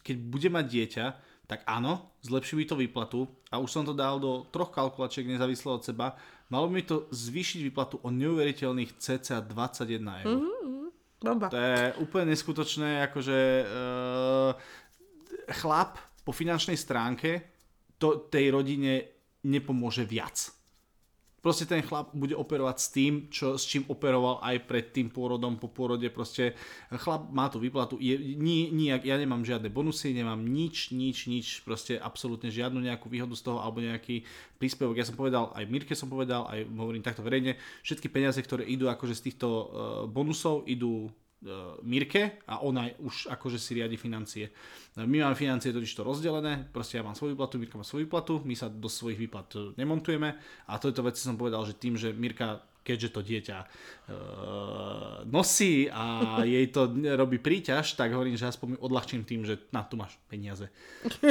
keď bude mať dieťa, tak áno, zlepší mi to výplatu a už som to dal do troch kalkulačiek nezávisle od seba. Malo by mi to zvýšiť výplatu o neuveriteľných cca 21 eur. Mm-hmm. To je úplne neskutočné, akože uh, chlap po finančnej stránke to, tej rodine nepomôže viac proste ten chlap bude operovať s tým, čo, s čím operoval aj pred tým pôrodom, po pôrode, proste chlap má tú výplatu, je, ni, nijak, ja nemám žiadne bonusy, nemám nič, nič, nič, proste absolútne žiadnu nejakú výhodu z toho, alebo nejaký príspevok. Ja som povedal, aj Mirke som povedal, aj hovorím takto verejne, všetky peniaze, ktoré idú akože z týchto uh, bonusov, idú Mirke a ona už akože si riadi financie. My máme financie totiž to rozdelené, proste ja mám svoju výplatu, Mirka má svoju výplatu, my sa do svojich výplat e, nemontujeme a to je to vec, som povedal, že tým, že Mirka keďže to dieťa uh, nosí a jej to robí príťaž, tak hovorím, že aspoň odľahčím tým, že na tu máš peniaze.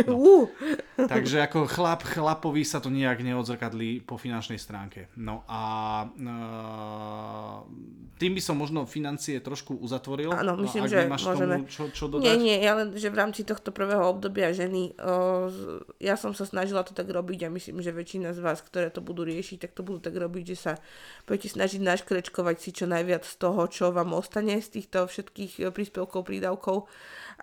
No. Takže ako chlap, chlapovi sa to nejak neodzrkadlí po finančnej stránke. No a uh, tým by som možno financie trošku uzatvoril. Áno, myslím, že môžeme. Tomu, čo, čo dodať? Nie, nie, ja len, že v rámci tohto prvého obdobia ženy, uh, ja som sa snažila to tak robiť a myslím, že väčšina z vás, ktoré to budú riešiť, tak to budú tak robiť, že sa budete snažiť naškrečkovať si čo najviac z toho, čo vám ostane z týchto všetkých príspevkov, prídavkov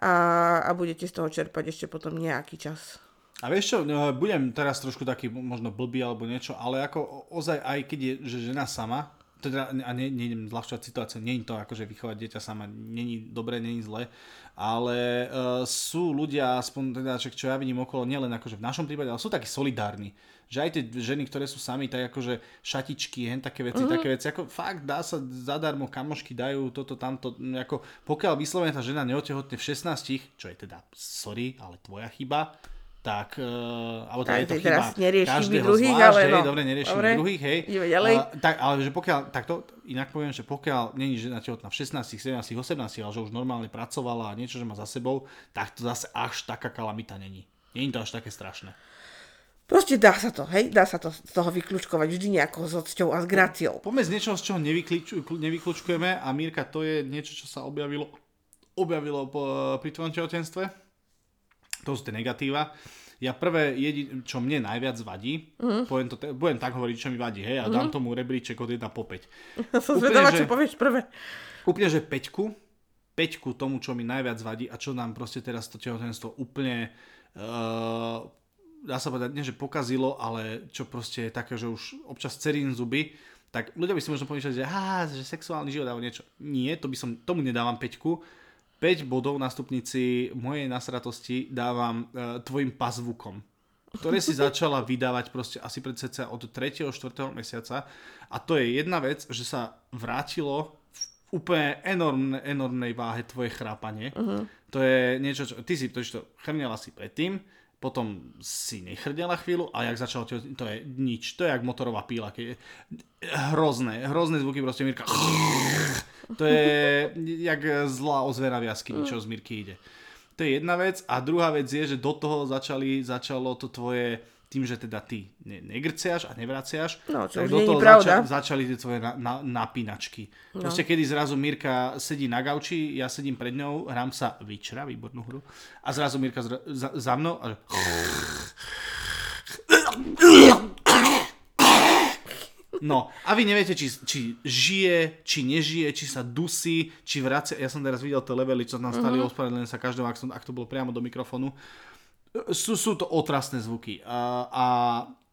a, a budete z toho čerpať ešte potom nejaký čas. A vieš čo, no, budem teraz trošku taký možno blbý alebo niečo, ale ako ozaj aj keď je že žena sama, teda, a ne, nejdem zľahčovať situáciu, je to akože vychovať dieťa sama, není dobré, není zle, ale uh, sú ľudia, aspoň teda, čo ja vidím okolo, nielen akože v našom prípade, ale sú takí solidárni, že aj tie ženy, ktoré sú sami, tak akože šatičky, hen také veci, mm-hmm. také veci, ako fakt dá sa zadarmo, kamošky dajú toto, tamto, ako pokiaľ vyslovene tá žena neotehotne v 16, čo je teda, sorry, ale tvoja chyba, tak, uh, alebo teda je to chyba každého druhých, zvlášť, ale no. hej, dobre, neriešime dobre. druhých, hej. Ďalej. Uh, tak, ale že pokiaľ, takto, inak poviem, že pokiaľ není žena tehotná v 16, 17, 18, ale že už normálne pracovala a niečo, že má za sebou, tak to zase až taká kalamita není. Není to až také strašné. Proste dá sa to, hej, dá sa to z toho vyklúčkovať vždy nejako s odsťou a s graciou. Pomec niečo, z čoho nevyklúčkujeme a Mírka, to je niečo, čo sa objavilo, objavilo pri tvojom tehotenstve to sú tie negatíva. Ja prvé, jedin, čo mne najviac vadí, mm. poviem to, budem tak hovoriť, čo mi vadí, hej, a mm. dám tomu rebríček od 1 po 5. Som zvedavá, čo povieš prvé. Úplne, že 5 peťku tomu, čo mi najviac vadí a čo nám proste teraz to tehotenstvo úplne uh, dá sa povedať, nie že pokazilo, ale čo proste je také, že už občas cerín zuby, tak ľudia by si možno pomýšľali, že, ha, že sexuálny život alebo niečo. Nie, to by som, tomu nedávam peťku, 5 bodov na stupnici mojej nasratosti dávam uh, tvojim pazvukom, ktoré si začala vydávať proste asi pred cca od 3. 4. mesiaca. A to je jedna vec, že sa vrátilo v úplne enormne, enormnej váhe tvoje chrápanie. Uh-huh. To je niečo, čo... Ty si to, to chrňala si predtým, potom si nechrdiala chvíľu a jak začalo to, to je nič. To je jak motorová píla. Keď je hrozné, hrozné zvuky proste Mirka. To je jak zlá ozvera v jaskyni, čo z Mirky ide. To je jedna vec. A druhá vec je, že do toho začali, začalo to tvoje tým, že teda ty ne, negrciaš a nevraciaš, no, tak do toho pravda. Zača, začali tie tvoje na, na, napínačky. No. Proste kedy zrazu Mirka sedí na gauči, ja sedím pred ňou, hrám sa Witchera, výbornú hru, a zrazu Mirka zra, za, za mnou a. No, a vy neviete, či, či žije, či nežije, či sa dusí, či vracia. Ja som teraz videl tie levely, čo tam stali, uh-huh. ospravedlňujem sa každého, ak, som, ak to bolo priamo do mikrofónu sú, sú to otrasné zvuky. A, a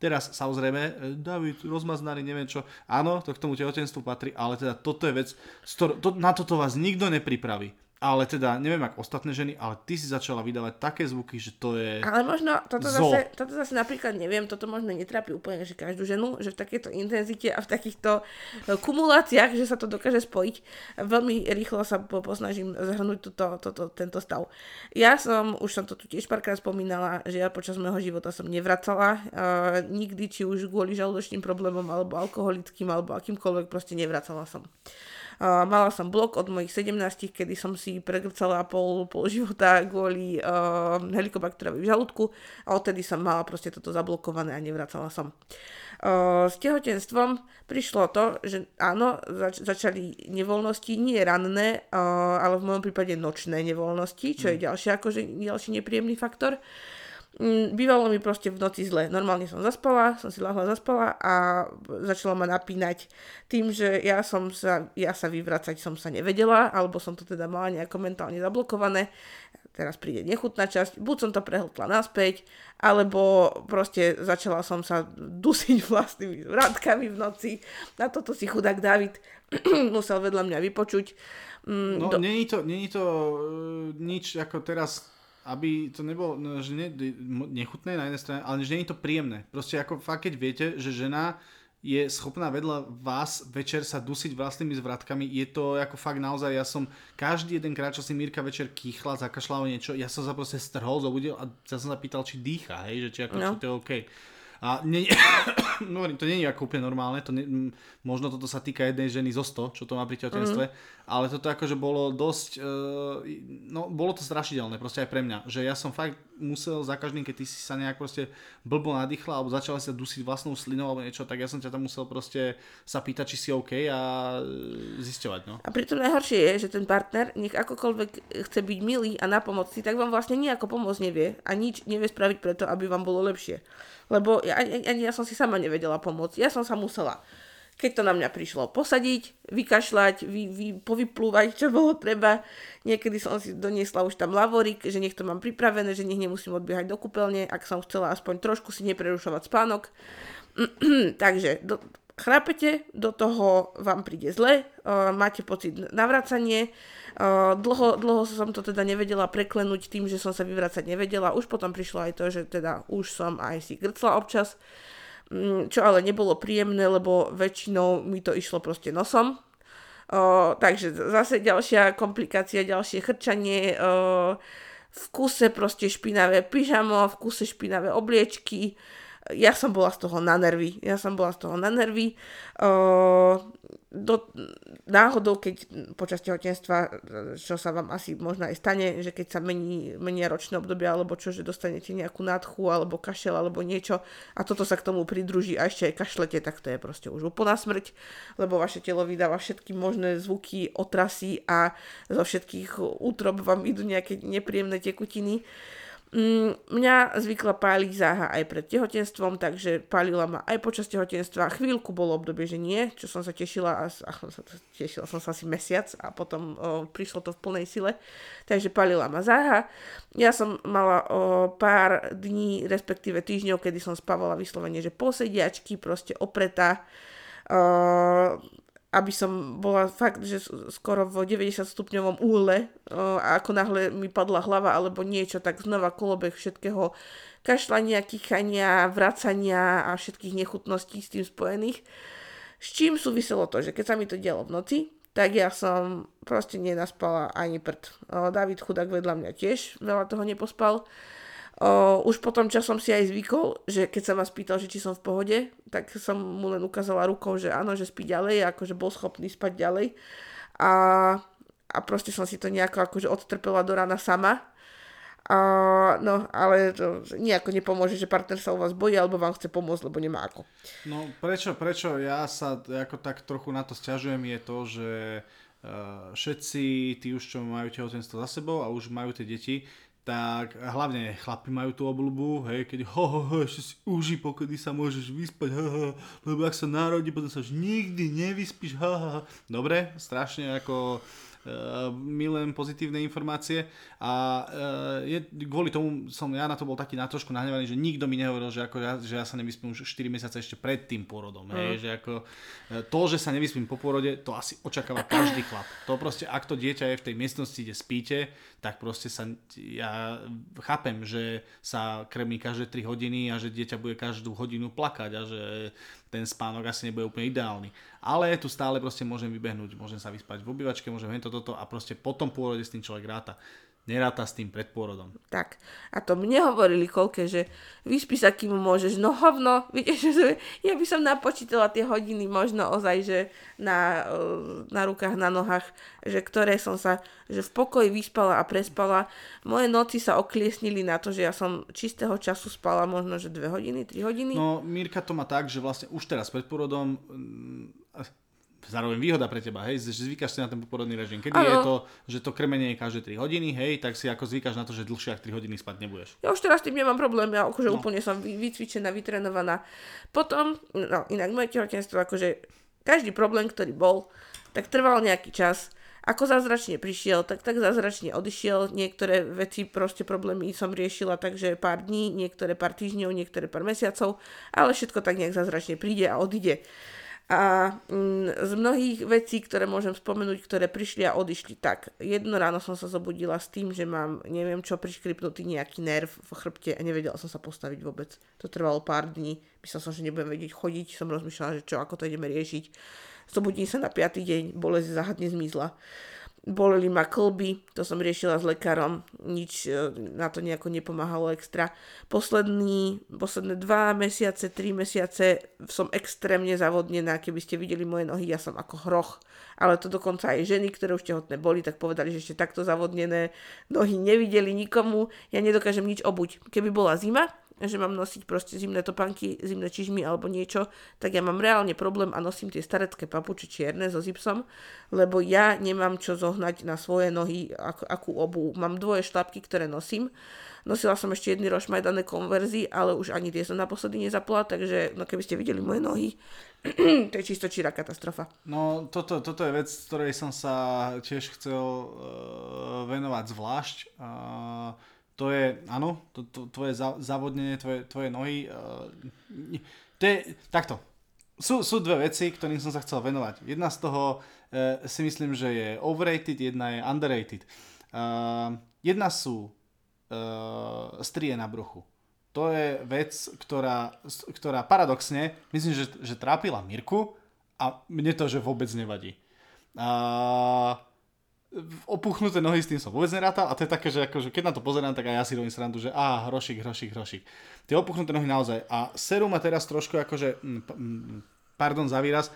teraz samozrejme, David, rozmaznaný, neviem čo, áno, to k tomu tehotenstvu patrí, ale teda toto je vec, to, na toto vás nikto nepripraví. Ale teda, neviem ako ostatné ženy, ale ty si začala vydávať také zvuky, že to je Ale možno, toto zase, toto zase napríklad neviem, toto možno netrápi úplne že každú ženu, že v takejto intenzite a v takýchto e, kumuláciách, že sa to dokáže spojiť. Veľmi rýchlo sa posnažím zhrnúť toto, toto, tento stav. Ja som, už som to tu tiež párkrát spomínala, že ja počas môjho života som nevracala. Uh, nikdy, či už kvôli žalúdočným problémom, alebo alkoholickým, alebo akýmkoľvek, proste nevracala som. Uh, mala som blok od mojich 17, kedy som si pregrcala pol, pol života kvôli uh, helikobakterovi v žalúdku a odtedy som mala proste toto zablokované a nevracala som. Uh, s tehotenstvom prišlo to, že áno, zač- začali nevoľnosti, nie ranné, uh, ale v mojom prípade nočné nevoľnosti, čo je mm. ďalší, akože, ďalší nepríjemný faktor. Uh, bývalo mi proste v noci zle. Normálne som zaspala, som si lahla zaspala a začalo ma napínať tým, že ja som sa, ja sa vyvracať som sa nevedela, alebo som to teda mala nejako mentálne zablokované. Teraz príde nechutná časť, buď som to prehltla naspäť, alebo proste začala som sa dusiť vlastnými vrátkami v noci. Na toto si chudák David musel vedľa mňa vypočuť. Mm, no, do... není to, není to uh, nič ako teraz aby to nebolo no, že ne, nechutné na jednej strane, ale že nie je to príjemné. Proste ako fakt, keď viete, že žena je schopná vedľa vás večer sa dusiť vlastnými zvratkami, je to ako fakt naozaj, ja som každý jeden krát, čo si Mírka večer kýchla, zakašľala niečo, ja som sa proste strhol, zobudil a ja som sa pýtal, či dýcha, hej, že či, ako, no. to je OK. A nie, no, to nie je ako úplne normálne, to nie, možno toto sa týka jednej ženy zo 100, čo to má pri tehotenstve, mm. Ale toto akože bolo dosť, uh, no bolo to strašidelné proste aj pre mňa, že ja som fakt musel za každým, keď ty si sa nejak proste blbo nadýchla alebo začala sa dusiť vlastnou slinou alebo niečo, tak ja som ťa tam musel proste sa pýtať, či si OK a zisťovať. No. A pritom najhoršie je, že ten partner, nech akokoľvek chce byť milý a napomocný, tak vám vlastne nejako pomôcť nevie a nič nevie spraviť preto, aby vám bolo lepšie. Lebo ja, ani, ani ja som si sama nevedela pomôcť. Ja som sa musela keď to na mňa prišlo posadiť, vykašľať, vy, vy, povyplúvať, čo bolo treba. Niekedy som si doniesla už tam lavorik, že nech to mám pripravené, že nech nemusím odbiehať do kúpeľne, ak som chcela aspoň trošku si neprerušovať spánok. Takže do, chrápete, do toho vám príde zle, uh, máte pocit navracanie, uh, dlho, dlho som to teda nevedela preklenúť tým, že som sa vyvracať nevedela, už potom prišlo aj to, že teda už som aj si grcla občas, Mm, čo ale nebolo príjemné, lebo väčšinou mi to išlo proste nosom. O, takže zase ďalšia komplikácia, ďalšie chrčanie, o, v kuse proste špinavé pyžamo, v kuse špinavé obliečky, ja som bola z toho na nervy. Ja som bola z toho na nervy. Uh, do, náhodou, keď počas tehotenstva, čo sa vám asi možno aj stane, že keď sa mení, menia ročné obdobia, alebo čo, že dostanete nejakú nádchu, alebo kašel, alebo niečo a toto sa k tomu pridruží a ešte aj kašlete, tak to je proste už úplná smrť, lebo vaše telo vydáva všetky možné zvuky, otrasy a zo všetkých útrob vám idú nejaké nepríjemné tekutiny. Mm, mňa zvykla páliť záha aj pred tehotenstvom, takže pálila ma aj počas tehotenstva. Chvíľku bolo obdobie, že nie, čo som sa tešila, a, a tešila som sa asi mesiac a potom o, prišlo to v plnej sile. Takže pálila ma záha. Ja som mala o, pár dní, respektíve týždňov, kedy som spávala vyslovene, že posediačky, proste opretá. Aby som bola fakt, že skoro v 90 stupňovom úle a ako náhle mi padla hlava alebo niečo, tak znova kolobeh všetkého kašľania, kýchania, vracania a všetkých nechutností s tým spojených. S čím súviselo to, že keď sa mi to dialo v noci, tak ja som proste nenaspala ani prd. David chudák vedľa mňa tiež veľa toho nepospal. O, už potom časom si aj zvykol, že keď sa ma spýtal, že či som v pohode, tak som mu len ukázala rukou, že áno, že spí ďalej, akože bol schopný spať ďalej. A, a proste som si to nejako akože odtrpela do rána sama. A, no, ale to nejako nepomôže, že partner sa u vás bojí, alebo vám chce pomôcť, lebo nemá ako. No, prečo, prečo ja sa ako tak trochu na to stiažujem je to, že uh, všetci tí už, čo majú tehotenstvo za sebou a už majú tie deti, tak hlavne chlapi majú tú obľubu, hej, keď ho, ho, ho, ešte si uži, pokedy sa môžeš vyspať, ha, ha, lebo ak sa narodí, potom sa už nikdy nevyspíš, ha, ha, ha. Dobre, strašne ako milujem pozitívne informácie a uh, je, kvôli tomu som ja na to bol taký na trošku nahnevaný, že nikto mi nehovoril, že, ako ja, že ja sa nevyspím už 4 mesiace ešte pred tým pôrodom. Mm. Hej, že ako, uh, to, že sa nevyspím po pôrode, to asi očakáva každý chlap. To proste, ak to dieťa je v tej miestnosti, kde spíte, tak proste sa, ja chápem, že sa krmí každé 3 hodiny a že dieťa bude každú hodinu plakať a že ten spánok asi nebude úplne ideálny. Ale tu stále proste môžem vybehnúť, môžem sa vyspať v obývačke, môžem to toto a proste potom pôrode s tým človek ráta neráta s tým predpôrodom. Tak. A to mne hovorili koľké, že vyspí sa, kým môžeš. No hovno, viete, že ja by som napočítala tie hodiny možno ozaj, že na, eh, na rukách, na nohách, že ktoré som sa, že v pokoji vyspala a prespala. Moje noci sa okliesnili na to, že ja som čistého času spala možno, že 2 hodiny, 3 hodiny. No, Mirka to má tak, že vlastne už teraz pred porodom mm, zároveň výhoda pre teba, hej, že zvykáš si na ten poporodný režim. Kedy ano. je to, že to krmenie je každé 3 hodiny, hej, tak si ako zvykáš na to, že dlhšie ako 3 hodiny spať nebudeš. Ja už teraz tým nemám problém, ja akože no. úplne som vycvičená, vytrenovaná. Potom, no inak moje tehotenstvo, akože každý problém, ktorý bol, tak trval nejaký čas. Ako zázračne prišiel, tak tak zázračne odišiel. Niektoré veci, proste problémy som riešila takže pár dní, niektoré pár týždňov, niektoré pár mesiacov, ale všetko tak nejak zázračne príde a odíde. A mm, z mnohých vecí, ktoré môžem spomenúť, ktoré prišli a odišli, tak jedno ráno som sa zobudila s tým, že mám neviem čo priškripnutý nejaký nerv v chrbte a nevedela som sa postaviť vôbec. To trvalo pár dní, myslel som, že nebudem vedieť chodiť, som rozmýšľala, že čo, ako to ideme riešiť. Zobudím sa na piatý deň, bolesť záhadne zmizla. Boleli ma klby, to som riešila s lekárom, nič e, na to nejako nepomáhalo extra. Posledný, posledné dva mesiace, tri mesiace som extrémne zavodnená, keby ste videli moje nohy, ja som ako hroch. Ale to dokonca aj ženy, ktoré už tehotné boli, tak povedali, že ešte takto zavodnené nohy nevideli nikomu, ja nedokážem nič obuť. Keby bola zima, že mám nosiť proste zimné topanky, zimné čižmy alebo niečo, tak ja mám reálne problém a nosím tie starecké papuče čierne so zipsom, lebo ja nemám čo zohnať na svoje nohy, ak, akú obu. Mám dvoje šlapky, ktoré nosím. Nosila som ešte jedny rošmajdané konverzy, ale už ani tie som naposledy nezapla, takže no keby ste videli moje nohy, to je čisto číra katastrofa. No toto, toto je vec, ktorej som sa tiež chcel uh, venovať zvlášť. Uh, to je, áno, to, to, tvoje zavodnenie, tvoje, tvoje nohy, uh, to je, takto, sú, sú dve veci, ktorým som sa chcel venovať. Jedna z toho uh, si myslím, že je overrated, jedna je underrated. Uh, jedna sú uh, strie na bruchu. To je vec, ktorá, ktorá paradoxne, myslím, že, že trápila Mirku a mne to, že vôbec nevadí. Uh, opuchnuté nohy s tým som vôbec nerátal a to je také, že akože keď na to pozerám, tak aj ja si robím srandu, že á, hrošik, hrošik, hrošik. Tie opuchnuté nohy naozaj. A serum ma teraz trošku akože, mm, mm, pardon za výraz,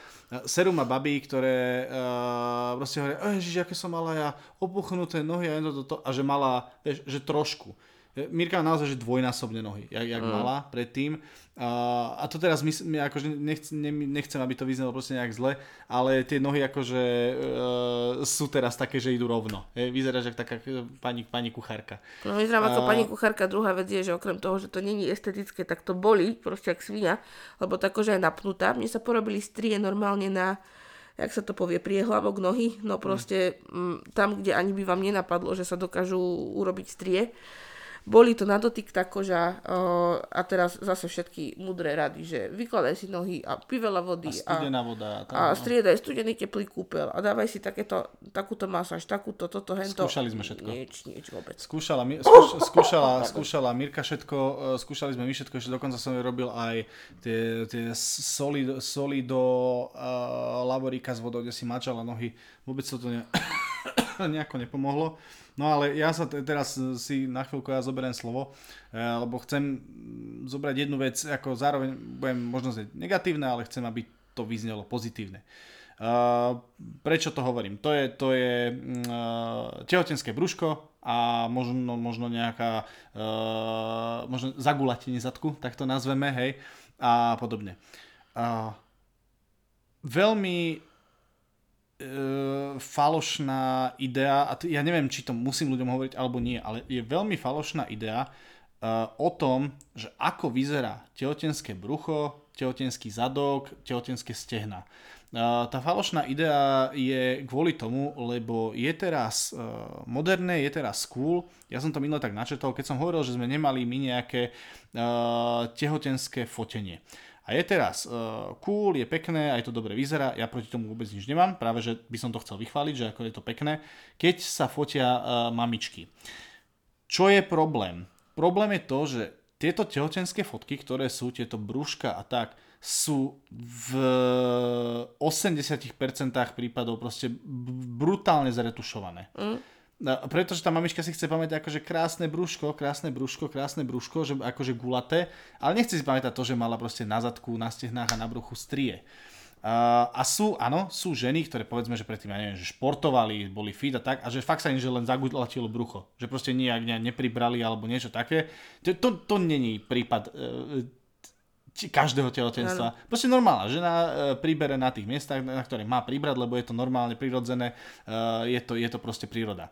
serum má babí, ktoré uh, proste hovoria, ježiš, aké som mala ja opuchnuté nohy a, to, to, to, a že mala, vieš, že trošku. Mirka má naozaj že dvojnásobne nohy, jak, jak mm. mala predtým. Uh, a to teraz my, my akože nechcem, nechcem, aby to vyznelo proste nejak zle, ale tie nohy akože uh, sú teraz také, že idú rovno. Je, vyzeráš ako taká pani, pani kuchárka. No vyzerám ako uh, pani kuchárka. Druhá vec je, že okrem toho, že to není estetické, tak to boli, proste jak svinia, lebo tá koža je napnutá. Mne sa porobili strie normálne na jak sa to povie, priehlavok nohy, no proste mm. tam, kde ani by vám nenapadlo, že sa dokážu urobiť strie boli to na dotyk tá koža uh, a teraz zase všetky mudré rady, že vykladaj si nohy a pí veľa vody. A studená a, voda. Tam, a striedaj studený teplý kúpel a dávaj si takéto, takúto masáž, takúto, toto, hento. Skúšali sme všetko. Nič, nič vôbec. Skúšala, skúš, skúšala, skúšala Mirka všetko, uh, skúšali sme my všetko, ešte dokonca som robil aj tie, tie solido, solido uh, laborika s vodou, kde si mačala nohy. Vôbec to ne, nejako nepomohlo. No ale ja sa t- teraz si na chvíľku ja zoberiem slovo, e, lebo chcem zobrať jednu vec, ako zároveň budem možno znieť negatívne, ale chcem, aby to vyznelo pozitívne. Uh, prečo to hovorím? To je, to je uh, tehotenské brúško a možno, možno nejaká uh, možno zagulatenie zadku, tak to nazveme, hej, a podobne. Uh, veľmi falošná idea, a t- ja neviem, či to musím ľuďom hovoriť alebo nie, ale je veľmi falošná idea uh, o tom, že ako vyzerá tehotenské brucho, tehotenský zadok, tehotenské stehna. Uh, tá falošná idea je kvôli tomu, lebo je teraz uh, moderné, je teraz cool. Ja som to minule tak načetol, keď som hovoril, že sme nemali my nejaké uh, tehotenské fotenie. A je teraz uh, cool, je pekné, aj to dobre vyzerá, ja proti tomu vôbec nič nemám, práve že by som to chcel vychváliť, že ako je to pekné, keď sa fotia uh, mamičky. Čo je problém? Problém je to, že tieto tehotenské fotky, ktoré sú tieto brúška a tak, sú v 80% prípadov proste brutálne zretušované. Mm No, pretože tá mamička si chce pamätať akože krásne brúško, krásne brúško, krásne brúško, že akože gulaté, ale nechce si pamätať to, že mala proste na zadku, na stehnách a na bruchu strie. Uh, a sú, áno, sú ženy, ktoré povedzme, že predtým, ja neviem, že športovali, boli fit a tak, a že fakt sa im že len zagulatilo brucho. Že proste nijak ne, nepribrali alebo niečo také. To, to, to není prípad uh, každého tehotenstva. Ano. Proste normálna žena uh, pribere na tých miestach, na ktoré má pribrať, lebo je to normálne, prirodzené, uh, je, to, je to proste príroda.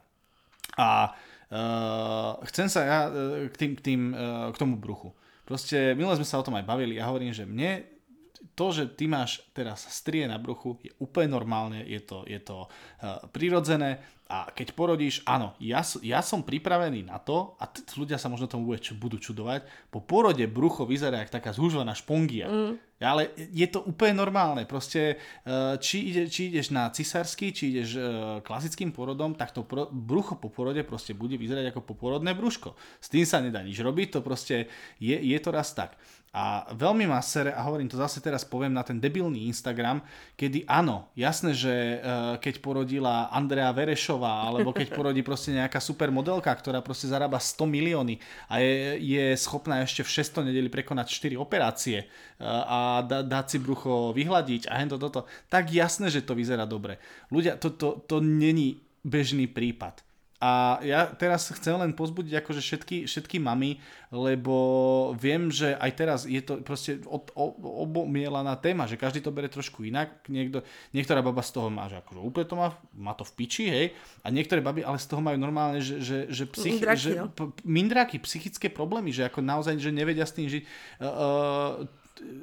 A uh, chcem sa ja uh, k, tým, k, tým, uh, k tomu bruchu. Proste minule sme sa o tom aj bavili a hovorím, že mne to, že ty máš teraz strie na bruchu, je úplne normálne, je to, je to uh, prirodzené a keď porodíš, áno, ja, ja som pripravený na to, a t- ľudia sa možno tomu bude, budú čudovať, po porode brucho vyzerá ako taká zúžovaná špongia. Mm. Ale je to úplne normálne. Proste, e, či, ide, či ideš na cisársky, či ideš e, klasickým porodom, tak to brucho po porode proste bude vyzerať ako poporodné brúško. S tým sa nedá nič robiť, to proste je, je to raz tak. A veľmi ma sere, a hovorím to zase teraz poviem na ten debilný Instagram, kedy áno, jasné, že uh, keď porodila Andrea Verešová, alebo keď porodí proste nejaká super modelka, ktorá proste zarába 100 milióny a je, je schopná ešte v 600 nedeli prekonať 4 operácie uh, a da, dať si brucho vyhľadiť a hento toto, tak jasné, že to vyzerá dobre. Ľudia, to, to, to není bežný prípad. A ja teraz chcem len pozbudiť akože všetky, všetky mamy, lebo viem, že aj teraz je to proste od, obomielaná téma, že každý to bere trošku inak. Niekto, niektorá baba z toho má, že akože úplne to má, má to v piči, hej, a niektoré baby ale z toho majú normálne, že, že, že, psychi- Mindráky, že no. p- mindráky, psychické problémy, že ako naozaj, že nevedia s tým žiť. Uh,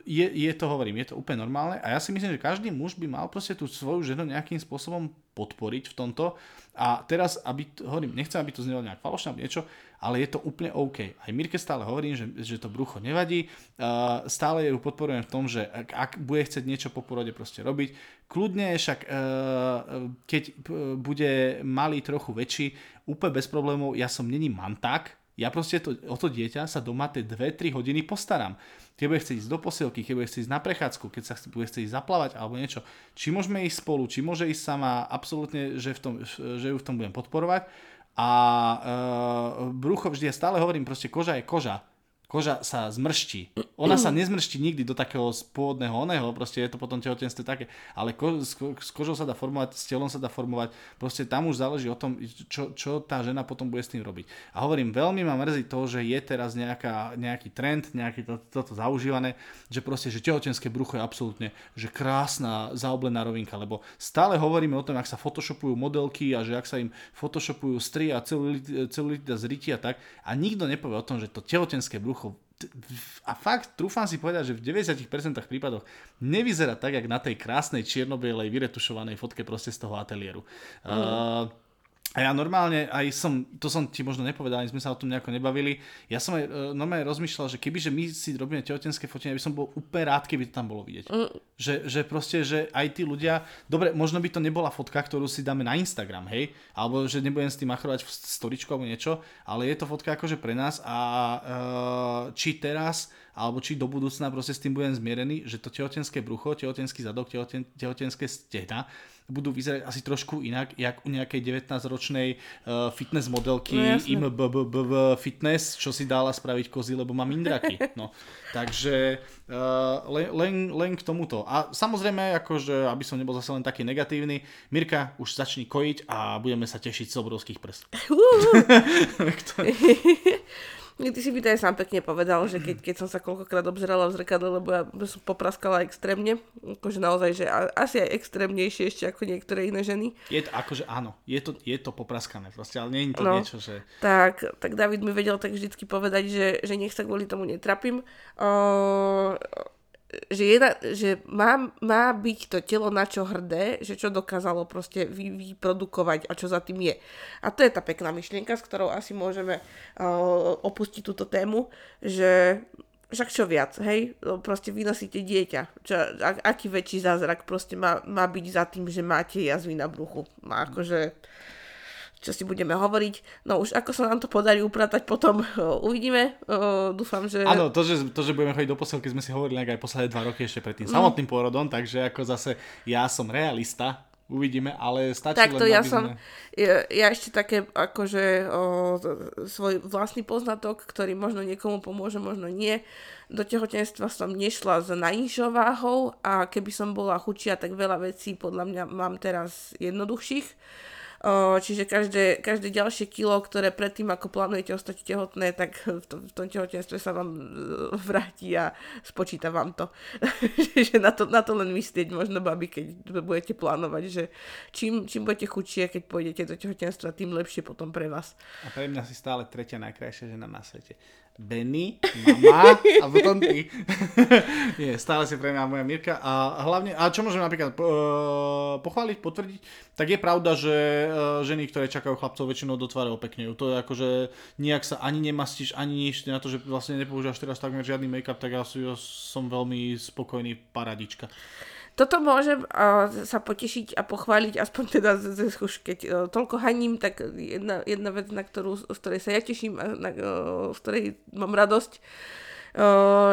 je, je to, hovorím, je to úplne normálne a ja si myslím, že každý muž by mal proste tú svoju ženu nejakým spôsobom podporiť v tomto. A teraz, aby, hovorím, nechcem, aby to znelo nejak falošné niečo, ale je to úplne OK. Aj Mirke stále hovorím, že, že to brucho nevadí, uh, stále ju podporujem v tom, že ak, ak bude chcieť niečo po porode proste robiť, kľudne však uh, keď bude malý trochu väčší, úplne bez problémov, ja som není manták, ja proste to, o to dieťa sa doma tie 2-3 hodiny postaram. Keď bude chcieť ísť do posielky, keď bude chcieť ísť na prechádzku, keď sa bude chcieť ísť zaplávať alebo niečo, či môžeme ísť spolu, či môže ísť sama, absolútne, že, v tom, že ju v tom budem podporovať. A e, brucho vždy, ja stále hovorím, proste koža je koža koža sa zmrští. Ona sa nezmrští nikdy do takého pôvodného oného, proste je to potom tehotenstve také, ale ko, s, s kožou sa dá formovať, s telom sa dá formovať, proste tam už záleží o tom, čo, čo tá žena potom bude s tým robiť. A hovorím, veľmi ma mrzí to, že je teraz nejaká, nejaký trend, nejaký to, toto zaužívané, že proste, že tehotenské brucho je absolútne, že krásna zaoblená rovinka, lebo stále hovoríme o tom, ak sa photoshopujú modelky a že ak sa im photoshopujú stri a celulitida zriti a tak a nikto nepovie o tom, že to tehotenské brucho jednoducho a fakt, trúfam si povedať, že v 90% prípadoch nevyzerá tak, jak na tej krásnej čiernobielej vyretušovanej fotke proste z toho ateliéru. Mm. Uh, a ja normálne, aj som, to som ti možno nepovedal, ani sme sa o tom nejako nebavili, ja som aj uh, normálne rozmýšľal, že keby že my si robíme tehotenské fotenie, by som bol úplne rád, keby to tam bolo vidieť. Mm. Že, že proste, že aj tí ľudia, dobre, možno by to nebola fotka, ktorú si dáme na Instagram, hej, alebo že nebudem s tým machrovať v storičku alebo niečo, ale je to fotka akože pre nás a uh, či teraz alebo či do budúcna proste s tým budem zmierený, že to tehotenské brucho, tehotenský zadok, tehoten, tehotenské stehna budú vyzerať asi trošku inak, jak u nejakej 19-ročnej uh, fitness modelky no, IMBBB fitness, čo si dala spraviť kozy, lebo má mindraky. No. Takže uh, len, len, len k tomuto. A samozrejme, akože, aby som nebol zase len taký negatívny, Mirka, už začni kojiť a budeme sa tešiť z obrovských prst. Ty si by to aj sám pekne povedal, že keď, keď som sa koľkokrát obzerala v zrkadle, lebo ja som popraskala extrémne, akože naozaj, že asi aj extrémnejšie ešte ako niektoré iné ženy. Je to akože áno, je to, je to popraskané proste, ale nie je to no, niečo, že... Tak, tak David mi vedel tak vždycky povedať, že, že nech sa kvôli tomu netrapím. Uh, že, jedna, že má, má byť to telo na čo hrdé, že čo dokázalo proste vy, vyprodukovať a čo za tým je. A to je tá pekná myšlienka, s ktorou asi môžeme uh, opustiť túto tému, že však čo viac, hej, proste vynosíte dieťa, čo, ak, aký väčší zázrak proste má, má byť za tým, že máte jazvy na bruchu. Má akože čo si budeme hovoriť. No už ako sa nám to podarí upratať potom, uh, uvidíme. Uh, dúfam, že... Áno, to že, to, že budeme chodiť do posilky, sme si hovorili aj posledné dva roky ešte pred tým no. samotným pôrodom, takže ako zase ja som realista, Uvidíme, ale stačí Takto len, ja som, ja, ja ešte také akože o, svoj vlastný poznatok, ktorý možno niekomu pomôže, možno nie. Do tehotenstva som nešla s najnižšou váhou a keby som bola chučia, tak veľa vecí podľa mňa mám teraz jednoduchších Čiže každé, každé ďalšie kilo, ktoré predtým, ako plánujete ostať tehotné, tak v tom, v tom tehotenstve sa vám e, vráti a spočíta vám to. že na to, na to len myslieť možno, babi, keď budete plánovať, že čím, čím budete chudšie, keď pôjdete do tehotenstva, tým lepšie potom pre vás. A pre mňa si stále tretia najkrajšia žena na svete. Benny, mama a potom ty. Nie, stále si pre mňa moja Mirka. A hlavne, a čo môžem napríklad uh, pochváliť, potvrdiť, tak je pravda, že uh, ženy, ktoré čakajú chlapcov, väčšinou do tváre opeknejú. To je ako, že nijak sa ani nemastíš, ani nič, na to, že vlastne nepoužívaš teraz takmer žiadny make-up, tak ja som veľmi spokojný paradička toto môžem uh, sa potešiť a pochváliť, aspoň teda z, z, už keď uh, toľko haním, tak jedna, jedna vec, na ktorú, z ktorej sa ja teším a na, uh, z ktorej mám radosť, uh,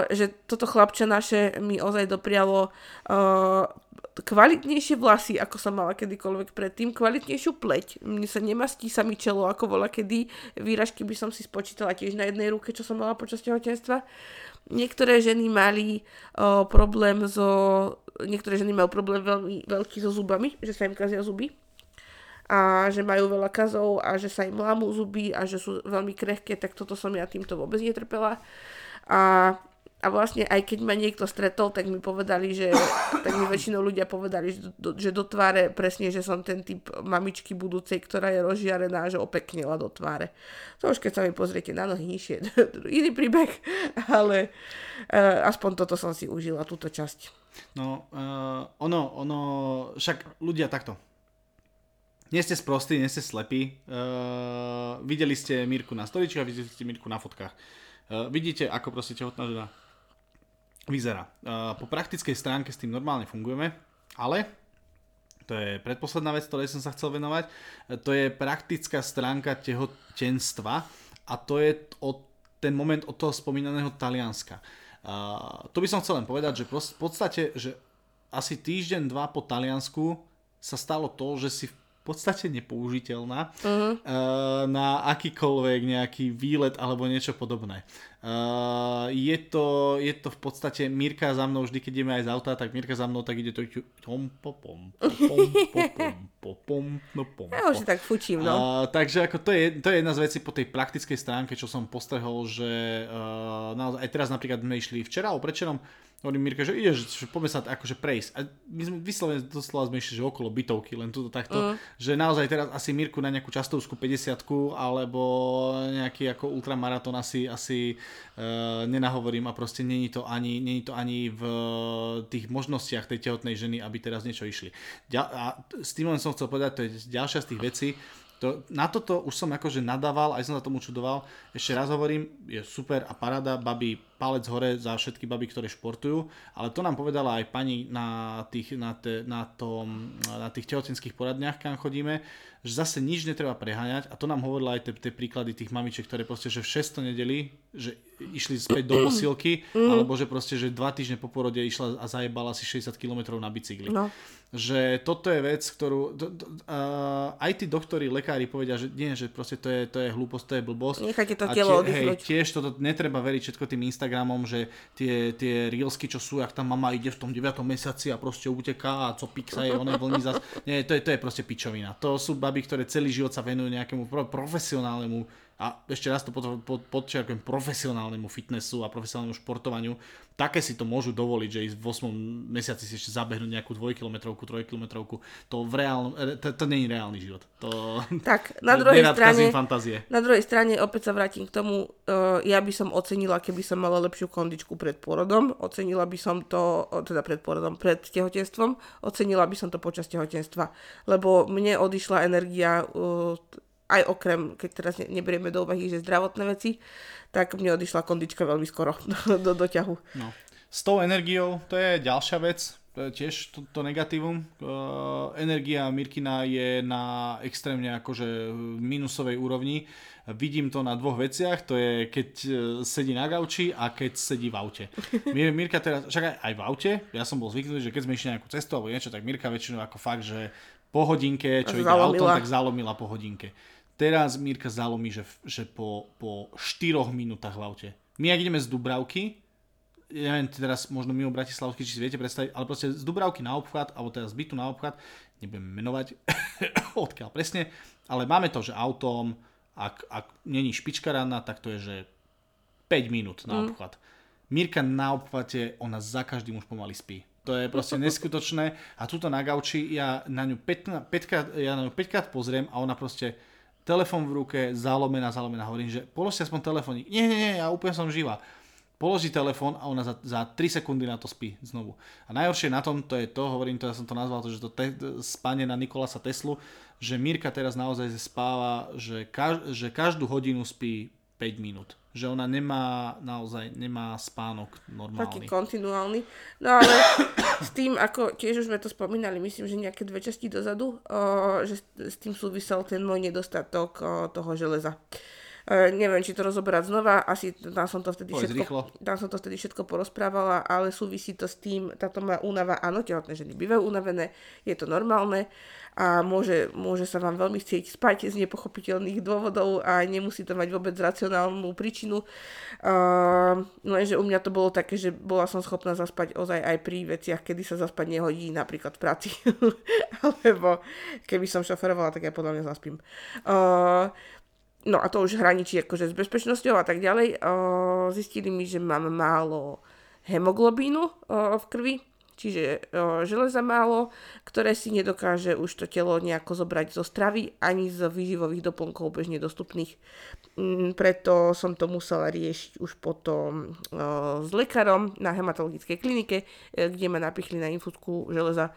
že toto chlapče naše mi ozaj doprialo uh, kvalitnejšie vlasy, ako som mala kedykoľvek predtým, kvalitnejšiu pleť. Mne sa nemastí sa mi čelo, ako bola kedy. Výražky by som si spočítala tiež na jednej ruke, čo som mala počas tehotenstva. Niektoré ženy mali o, problém so... Niektoré ženy majú problém veľmi veľký so zubami, že sa im kazia zuby a že majú veľa kazov a že sa im lámú zuby a že sú veľmi krehké, tak toto som ja týmto vôbec netrpela. A a vlastne aj keď ma niekto stretol, tak mi povedali, že tak mi väčšinou ľudia povedali, že do, že do tváre presne, že som ten typ mamičky budúcej, ktorá je rozžiarená, že opeknila do tváre. To už keď sa mi pozriete na nohy nižšie, iný príbeh, ale uh, aspoň toto som si užila, túto časť. No, uh, ono, ono, však ľudia takto. Nie ste sprostí, nie ste slepí. Uh, videli ste Mirku na storičkách, videli ste Mirku na fotkách. Uh, vidíte, ako proste tehotná žena vyzerá. Po praktickej stránke s tým normálne fungujeme, ale to je predposledná vec, ktorej som sa chcel venovať. To je praktická stránka tehotenstva a to je od, ten moment od toho spomínaného Talianska. Uh, tu by som chcel len povedať, že v podstate, že asi týždeň, dva po Taliansku sa stalo to, že si v podstate nepoužiteľná uh-huh. uh, na akýkoľvek nejaký výlet alebo niečo podobné. Uh, je, to, je to v podstate Mirka za mnou, vždy keď ideme aj z auta, tak Mirka za mnou tak ide to tom popom, popom, popom, popom, no pom. Ja už tak fučím, no. Uh, takže ako to je, to je jedna z vecí po tej praktickej stránke, čo som postrehol, že uh, naozaj, aj teraz napríklad sme išli včera, o prečerom, hovorím Mirka, že ideš, že poďme sa akože prejsť. A my sme vyslovene doslova sme išli, že okolo bytovky, len tuto takto, uh. že naozaj teraz asi Mirku na nejakú častovskú 50 alebo nejaký ako ultramaratón asi, asi nenahovorím a proste není to ani, není to ani v tých možnostiach tej tehotnej ženy, aby teraz niečo išli. a s tým len som chcel povedať, to je ďalšia z tých vecí, to, na toto už som akože nadával, aj som sa tomu čudoval. Ešte raz hovorím, je super a parada, babi palec hore za všetky baby, ktoré športujú, ale to nám povedala aj pani na tých, na te, na tom, na tých tehotenských poradniach, kam chodíme, že zase nič netreba preháňať a to nám hovorila aj tie príklady tých mamičiek, ktoré proste, že v 6 nedeli, že išli späť do posilky, mm. alebo že proste, že dva týždne po porode išla a zajebala si 60 km na bicykli. No že toto je vec, ktorú to, to, uh, aj tí doktori, lekári povedia, že nie, že proste to je, to je hlúposť, to je blbosť. Nechajte to telo tie, hej, tiež toto netreba veriť všetko tým Instagramom, že tie, tie reelsky, čo sú, jak tam mama ide v tom 9. mesiaci a proste uteká a co piksa je, ona vlní zas. Nie, to je, to je proste pičovina. To sú baby, ktoré celý život sa venujú nejakému profesionálnemu a ešte raz to pod, pod, podčiarkujem profesionálnemu fitnessu a profesionálnemu športovaniu, také si to môžu dovoliť, že ísť v 8 mesiaci si ešte zabehnúť nejakú 2 km, 3 km, to v reálnom, e, to, to nie je reálny život. To, tak, na druhej strane, fantázie. na druhej strane opäť sa vrátim k tomu, uh, ja by som ocenila, keby som mala lepšiu kondičku pred porodom, ocenila by som to, teda pred porodom, pred tehotenstvom, ocenila by som to počas tehotenstva, lebo mne odišla energia uh, aj okrem, keď teraz neberieme do úvahy, že zdravotné veci, tak mne odišla kondička veľmi skoro do, do, do ťahu. No. S tou energiou, to je ďalšia vec, to je tiež to, to negatívum. Uh, energia Mirkina je na extrémne akože minusovej úrovni. Vidím to na dvoch veciach, to je keď e, sedí na gauči a keď sedí v aute. Mir, Mirka teraz, však aj, aj v aute, ja som bol zvyknutý, že keď sme išli nejakú cestu alebo niečo, tak Mirka väčšinou ako fakt, že po hodinke, čo ide autom, tak zalomila po hodinke. Teraz Mirka zalomí, že, že po, po 4 minútach v aute. My ak ideme z Dubravky, ja neviem teraz možno mimo Bratislavky, či si viete predstaviť, ale proste z Dubravky na obchvat, alebo teda z bytu na obchvat, nebudem menovať odkiaľ presne, ale máme to, že autom, ak, ak není špička rána, tak to je, že 5 minút na mm. obchvat. Mirka na obchvate, ona za každým už pomaly spí. To je proste neskutočné. A tuto na gauči ja na ňu 5, 5 krát, ja na ňu 5 krát pozriem a ona proste telefón v ruke, zalomená, zalomená. Hovorím, že položte aspoň telefónik. Nie, nie, nie, ja úplne som živá. Položí telefón a ona za, za 3 sekundy na to spí znovu. A najhoršie na tom, to je to, hovorím to, ja som to nazval, to, že to te, spanie na Nikolasa Teslu, že Mirka teraz naozaj spáva, že, kaž, že každú hodinu spí 5 minút. Že ona nemá, naozaj nemá spánok normálny. Taký kontinuálny. No ale s tým, ako tiež už sme to spomínali, myslím, že nejaké dve časti dozadu, o, že s tým súvisel ten môj nedostatok o, toho železa. Uh, neviem, či to rozoberať znova, asi tam som to vtedy Povedz všetko, rýchlo. tam som to vtedy všetko porozprávala, ale súvisí to s tým, táto má únava, áno, tehotné ženy bývajú unavené, je to normálne a môže, môže sa vám veľmi chcieť spať z nepochopiteľných dôvodov a nemusí to mať vôbec racionálnu príčinu. Uh, no že u mňa to bolo také, že bola som schopná zaspať ozaj aj pri veciach, kedy sa zaspať nehodí, napríklad v práci. Alebo keby som šoferovala, tak ja podľa mňa zaspím. Uh, no a to už hraničí akože s bezpečnosťou a tak ďalej. Uh, zistili mi, že mám málo hemoglobínu v krvi, čiže železa málo, ktoré si nedokáže už to telo nejako zobrať zo stravy ani z výživových doplnkov bežne dostupných. Mm, preto som to musela riešiť už potom uh, s lekárom na hematologickej klinike, uh, kde ma napichli na infúzku železa.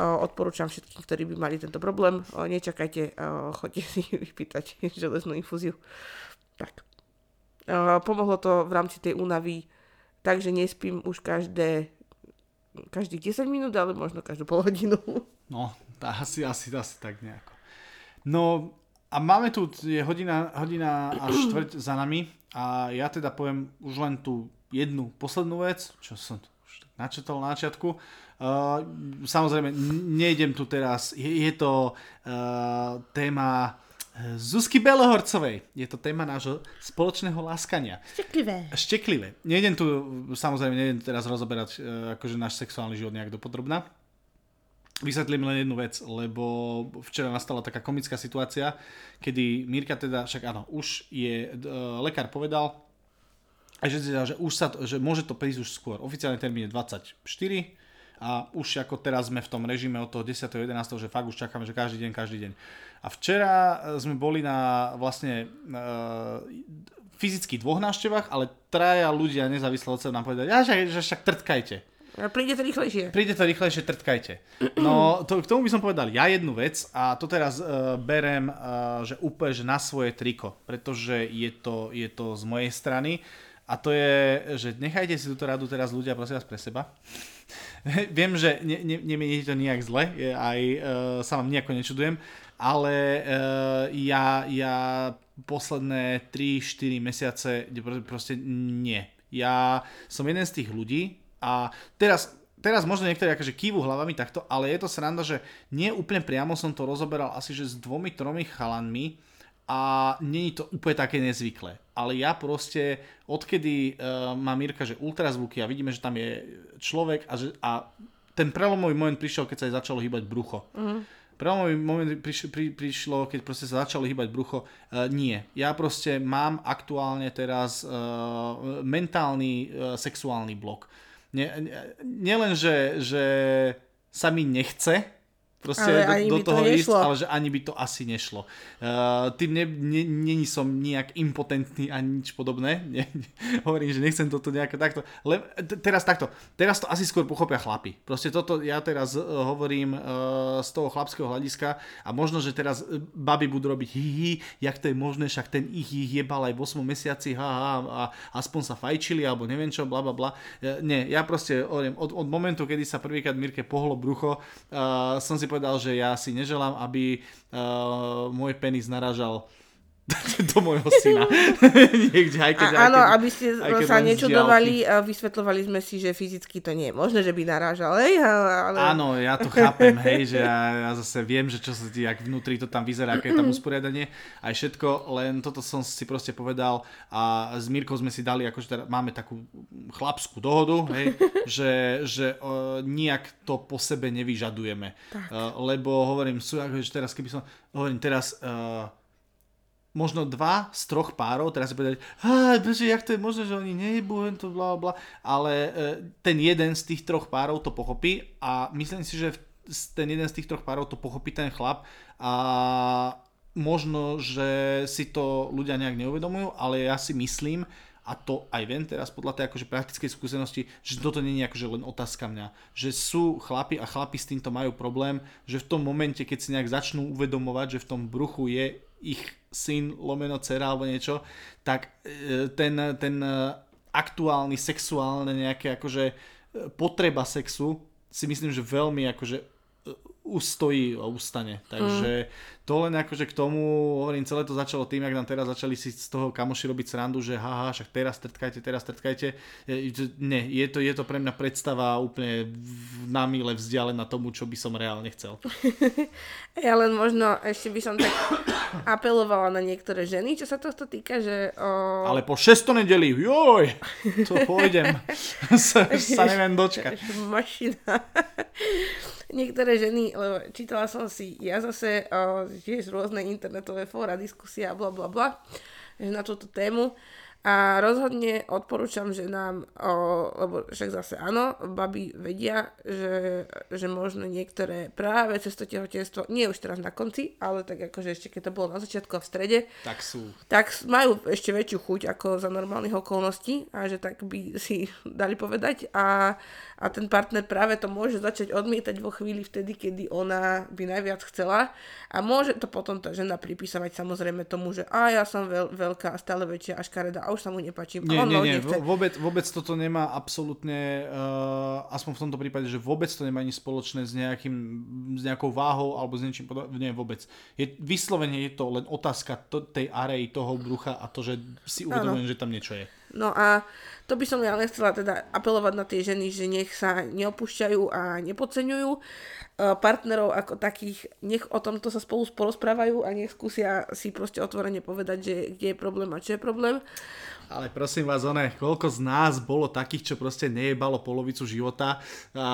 Uh, odporúčam všetkým, ktorí by mali tento problém. Nečakajte, choďte si vypýtať železnú infúziu. Tak. Pomohlo to v rámci tej únavy, takže nespím už každé každých 10 minút, ale možno každú pol hodinu. No, asi, asi, asi tak nejako. No, a máme tu, je hodina, hodina a štvrť za nami a ja teda poviem už len tú jednu poslednú vec, čo som už načetol na začiatku. Uh, samozrejme, nejdem tu teraz, je, je to uh, téma Zuzky Belohorcovej. Je to téma nášho spoločného láskania. Šteklivé. Šteklivé. Nejdem tu, samozrejme, nejdem teraz rozoberať uh, akože náš sexuálny život nejak dopodrobná. Vysvetlím len jednu vec, lebo včera nastala taká komická situácia, kedy Mirka teda, však áno, už je, uh, lekár povedal, že, že, už sa, že môže to prísť už skôr. Oficiálny termín je 24 a už ako teraz sme v tom režime od toho 10. 11. že fakt už čakáme, že každý deň, každý deň. A včera e, sme boli na vlastne uh, fyzicky dvoch návštevách, ale traja ľudia nezávisle od seba nám povedali, ja, že, že však trtkajte. Príde to rýchlejšie. Príde to rýchlejšie, trtkajte. No, to, k tomu by som povedal ja jednu vec a to teraz uh, berem, uh, že úplne že na svoje triko, pretože je to, je to z mojej strany a to je, že nechajte si túto radu teraz ľudia prosím vás pre seba. Viem, že ne, ne, nemieníte to nejak zle, aj uh, sa vám nejako nečudujem, ale uh, ja, ja posledné 3-4 mesiace proste nie. Ja som jeden z tých ľudí a teraz, teraz možno niektorí akože kývu hlavami takto, ale je to sranda, že nie úplne priamo som to rozoberal asi že s dvomi, tromi chalanmi a není to úplne také nezvyklé. Ale ja proste, odkedy uh, má Mirka, že ultrazvuky a vidíme, že tam je človek a, že, a ten prelomový moment prišiel, keď sa jej začalo hýbať brucho. Prelomový moment priš, pri, prišlo, keď proste sa začalo hýbať brucho. Uh, nie. Ja proste mám aktuálne teraz uh, mentálny uh, sexuálny blok. Nie, nie, nielen, že, že sa mi nechce proste Ale do, do by to toho ísť, nešlo. ale že ani by to asi nešlo. Uh, tým ne, ne, není som nejak impotentný ani nič podobné. Ne, ne, hovorím, že nechcem toto nejako takto. Le, t- teraz takto. Teraz to asi skôr pochopia chlapi. Proste toto ja teraz uh, hovorím uh, z toho chlapského hľadiska a možno, že teraz uh, baby budú robiť hi, hi, jak to je možné, však ten ich ich jebal aj v 8 mesiaci, ha, ha, a aspoň sa fajčili, alebo neviem čo, bla, bla, bla. Uh, nie, ja proste hovorím, od, od momentu, kedy sa prvýkrát Mirke pohlo brucho, uh, som si povedal, že ja si neželám, aby uh, môj penis naražal do môjho syna. Niekde, aj keď, A, áno, aj keď, aby ste aj sa len z nečudovali, a vysvetľovali sme si, že fyzicky to nie je možné, že by narážal, hej, ale... Áno, ja to chápem, hej, že ja, ja zase viem, že čo sa ti, jak vnútri to tam vyzerá, aké je tam usporiadanie, aj všetko, len toto som si proste povedal a s Mírkou sme si dali, akože teda máme takú chlapskú dohodu, hej, že, že uh, nijak to po sebe nevyžadujeme. Uh, lebo hovorím, sú, akože teraz keby som, hovorím teraz, uh, možno dva z troch párov, teraz si povedali, "Á, bože, jak to je možné, že oni nejebú, to bla bla, bla." ale e, ten jeden z tých troch párov to pochopí a myslím si, že ten jeden z tých troch párov to pochopí ten chlap a možno, že si to ľudia nejak neuvedomujú, ale ja si myslím, a to aj viem teraz podľa tej akože praktickej skúsenosti, že toto nie je akože len otázka mňa. Že sú chlapi a chlapi s týmto majú problém, že v tom momente, keď si nejak začnú uvedomovať, že v tom bruchu je ich syn, lomeno, dcera alebo niečo, tak e, ten, ten e, aktuálny sexuálne nejaké akože e, potreba sexu si myslím, že veľmi akože ustojí a ustane. Takže to len akože k tomu, hovorím, celé to začalo tým, jak nám teraz začali si z toho kamoši robiť srandu, že haha, však teraz stretkajte, teraz stretkajte. Nie, je to, je to pre mňa predstava úplne na mile vzdialená tomu, čo by som reálne chcel. ja len možno ešte by som tak apelovala na niektoré ženy, čo sa tohto týka, že... O... Ale po 600 nedeli, joj, to pôjdem. sa, sa neviem dočkať. Mašina niektoré ženy, lebo čítala som si ja zase o, tiež rôzne internetové fóra, diskusia, bla bla bla, na túto tému a rozhodne odporúčam, že nám, o, lebo však zase áno, baby vedia, že, že možno niektoré práve cez to tehotenstvo, nie už teraz na konci, ale tak akože ešte keď to bolo na začiatku a v strede, tak sú. Tak majú ešte väčšiu chuť ako za normálnych okolností a že tak by si dali povedať a, a ten partner práve to môže začať odmietať vo chvíli vtedy, kedy ona by najviac chcela a môže to potom tá žena pripísať samozrejme tomu, že a ja som veľ, veľká, stále väčšia a škareda a už sa mu nepáči. Nie, on nie, nie, nechce. vôbec, vôbec toto nemá absolútne, uh, aspoň v tomto prípade, že vôbec to nemá ani spoločné s, nejakým, s nejakou váhou alebo s niečím podobným, nie, vôbec. Je, vyslovene je to len otázka to, tej arej toho brucha a to, že si uvedomujem, že tam niečo je. No a to by som ja nechcela teda apelovať na tie ženy, že nech sa neopúšťajú a nepodceňujú e, partnerov ako takých, nech o tomto sa spolu porozprávajú a nech skúsia si proste otvorene povedať, že kde je problém a čo je problém. Ale prosím vás, one, koľko z nás bolo takých, čo proste nejebalo polovicu života a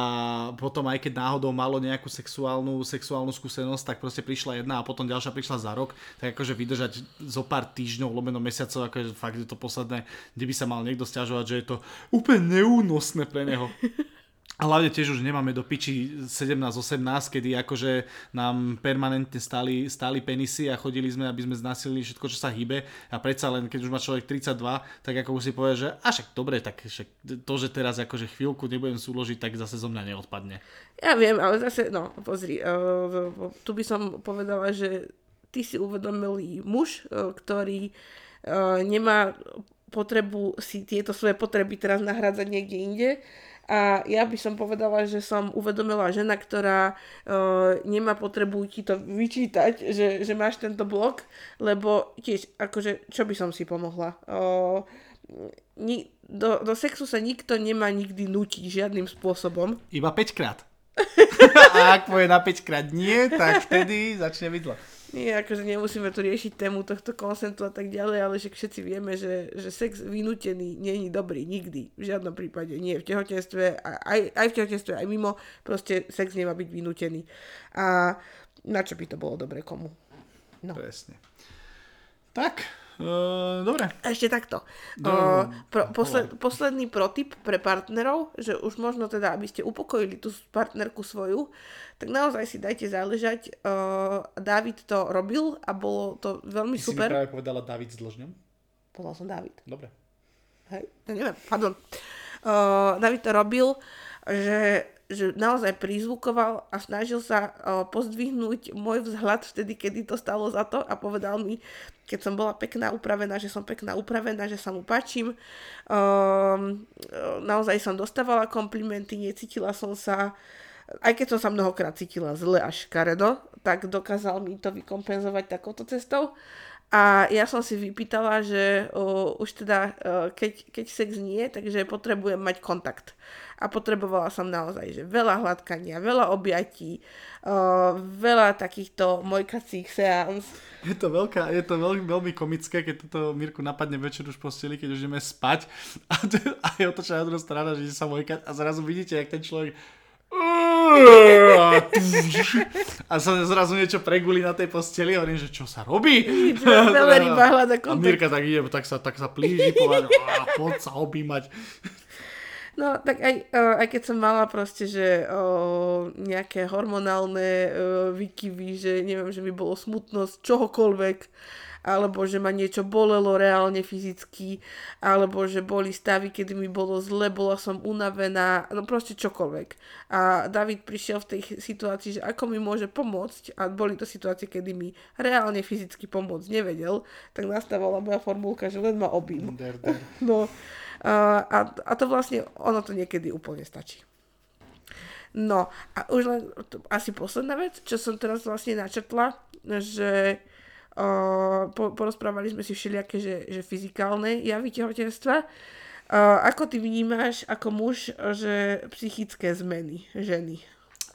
potom aj keď náhodou malo nejakú sexuálnu, sexuálnu skúsenosť, tak proste prišla jedna a potom ďalšia prišla za rok, tak akože vydržať zo pár týždňov, lomeno mesiacov, akože fakt je to posledné, kde by sa mal niekto stiažovať, že je to úplne neúnosné pre neho. A hlavne tiež už nemáme do piči 17-18, kedy akože nám permanentne stáli, stáli penisy a chodili sme, aby sme znásilili všetko, čo sa hýbe. A predsa len, keď už má človek 32, tak ako si povie, že a však dobre, tak však to, že teraz akože chvíľku nebudem súložiť, tak zase zo mňa neodpadne. Ja viem, ale zase, no pozri, uh, tu by som povedala, že ty si uvedomilý muž, uh, ktorý uh, nemá potrebu si tieto svoje potreby teraz nahrádzať niekde inde a ja by som povedala, že som uvedomila žena, ktorá uh, nemá potrebu ti to vyčítať, že, že máš tento blok, lebo tiež, akože, čo by som si pomohla? Uh, ni, do, do sexu sa nikto nemá nikdy nutiť žiadnym spôsobom. Iba 5 krát. A ak povie na 5 krát nie, tak vtedy začne vidlo. Nie, akože nemusíme tu riešiť tému tohto konsentu a tak ďalej, ale že všetci vieme, že, že sex vynútený není dobrý nikdy. V žiadnom prípade. Nie v tehotenstve, aj, aj v tehotenstve, aj mimo. Proste sex nemá byť vynútený. A na čo by to bolo dobre komu? No. Presne. Tak, Uh, dobre. Ešte takto. Uh, pro, posled, posledný protip pre partnerov, že už možno teda, aby ste upokojili tú partnerku svoju, tak naozaj si dajte záležať. Uh, David to robil a bolo to veľmi Ty super. si mi práve povedala David s dlžňom? Povedal som David. Dobre. Hej, ja neviem, pardon. Uh, David to robil, že že naozaj prizvukoval a snažil sa uh, pozdvihnúť môj vzhľad vtedy, kedy to stalo za to a povedal mi, keď som bola pekná upravená, že som pekná upravená, že sa mu páčim. Um, naozaj som dostávala komplimenty, necítila som sa aj keď som sa mnohokrát cítila zle až škaredo, tak dokázal mi to vykompenzovať takouto cestou. A ja som si vypýtala, že uh, už teda, uh, keď, keď sex nie, takže potrebujem mať kontakt. A potrebovala som naozaj, že veľa hladkania, veľa objatí, uh, veľa takýchto mojkacích seans. Je to, veľká, je to veľmi, veľmi komické, keď toto Mirku napadne večer už posteli, keď už ideme spať a, a je otočená na druhú stranu, že sa mojkať a zrazu vidíte, jak ten človek a sa zrazu niečo preguli na tej posteli a hovorím, že čo sa robí? Veľa ryba hľada A Mirka tak ide, tak sa, tak sa plíži, povedať, poď sa objímať. No, tak aj, aj keď som mala proste, že o, nejaké hormonálne o, výkyvy, že neviem, že by bolo smutnosť, čohokoľvek, alebo že ma niečo bolelo reálne fyzicky, alebo že boli stavy, kedy mi bolo zle, bola som unavená, no proste čokoľvek. A David prišiel v tej situácii, že ako mi môže pomôcť, a boli to situácie, kedy mi reálne fyzicky pomôcť nevedel, tak nastávala moja formulka, že len ma obím. No, a, a to vlastne, ono to niekedy úplne stačí. No a už len asi posledná vec, čo som teraz vlastne načetla, že po, porozprávali sme si všelijaké, že, že fyzikálne javy tehotenstva. Uh, ako ty vnímáš ako muž, že psychické zmeny ženy?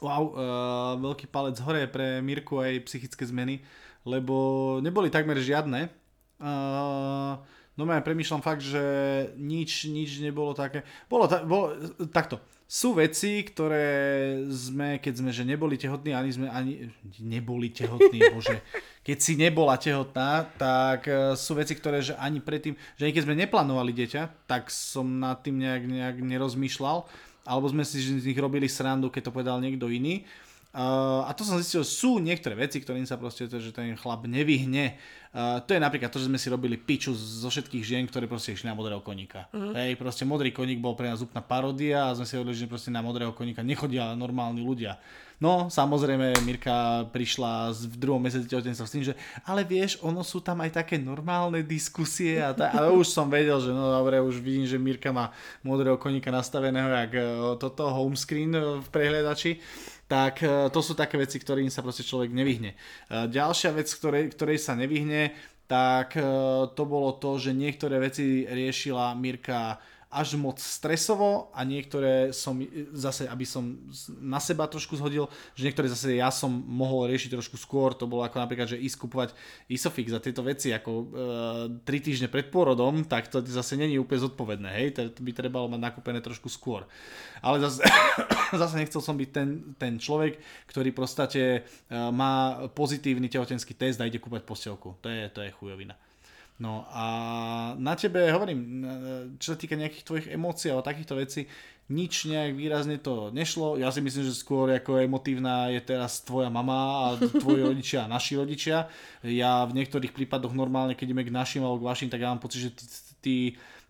Wow, uh, veľký palec hore pre Mirku aj psychické zmeny, lebo neboli takmer žiadne. Uh, no ja premýšľam fakt, že nič, nič nebolo také. Bolo, ta, bolo takto sú veci, ktoré sme, keď sme že neboli tehotní, ani sme ani neboli tehotní, bože. Keď si nebola tehotná, tak e, sú veci, ktoré že ani predtým, že keď sme neplánovali dieťa, tak som nad tým nejak, nejak nerozmýšľal, alebo sme si z nich robili srandu, keď to povedal niekto iný. Uh, a to som zistil, sú niektoré veci, ktorým sa proste to, že ten chlap nevyhne. Uh, to je napríklad to, že sme si robili piču zo všetkých žien, ktoré proste išli na modrého koníka. Uh-huh. Hej, proste modrý koník bol pre nás úplná paródia a sme si hovorili, že proste na modrého koníka nechodia normálni ľudia. No, samozrejme, Mirka prišla v druhom mesiaci tehotenstva s tým, že ale vieš, ono sú tam aj také normálne diskusie a, tá, a už som vedel, že no dobre, už vidím, že Mirka má modrého koníka nastaveného jak e, toto home screen v prehľadači tak e, to sú také veci, ktorým sa proste človek nevyhne. E, ďalšia vec, ktorej, ktorej sa nevyhne, tak e, to bolo to, že niektoré veci riešila Mirka až moc stresovo a niektoré som zase, aby som na seba trošku zhodil, že niektoré zase ja som mohol riešiť trošku skôr, to bolo ako napríklad, že ísť kupovať Isofix a tieto veci ako e, 3 týždne pred pôrodom, tak to zase není úplne zodpovedné, hej, to by trebalo mať nakúpené trošku skôr. Ale zase, zase nechcel som byť ten, ten človek, ktorý prostate e, má pozitívny tehotenský test a ide kúpať postelku. To je, to je chujovina. No a na tebe, hovorím, čo sa týka nejakých tvojich emócií alebo takýchto vecí, nič nejak výrazne to nešlo. Ja si myslím, že skôr ako emotívna je teraz tvoja mama a tvoji rodičia a naši rodičia. Ja v niektorých prípadoch normálne, keď ideme k našim alebo k vašim, tak ja mám pocit, že tí, tí,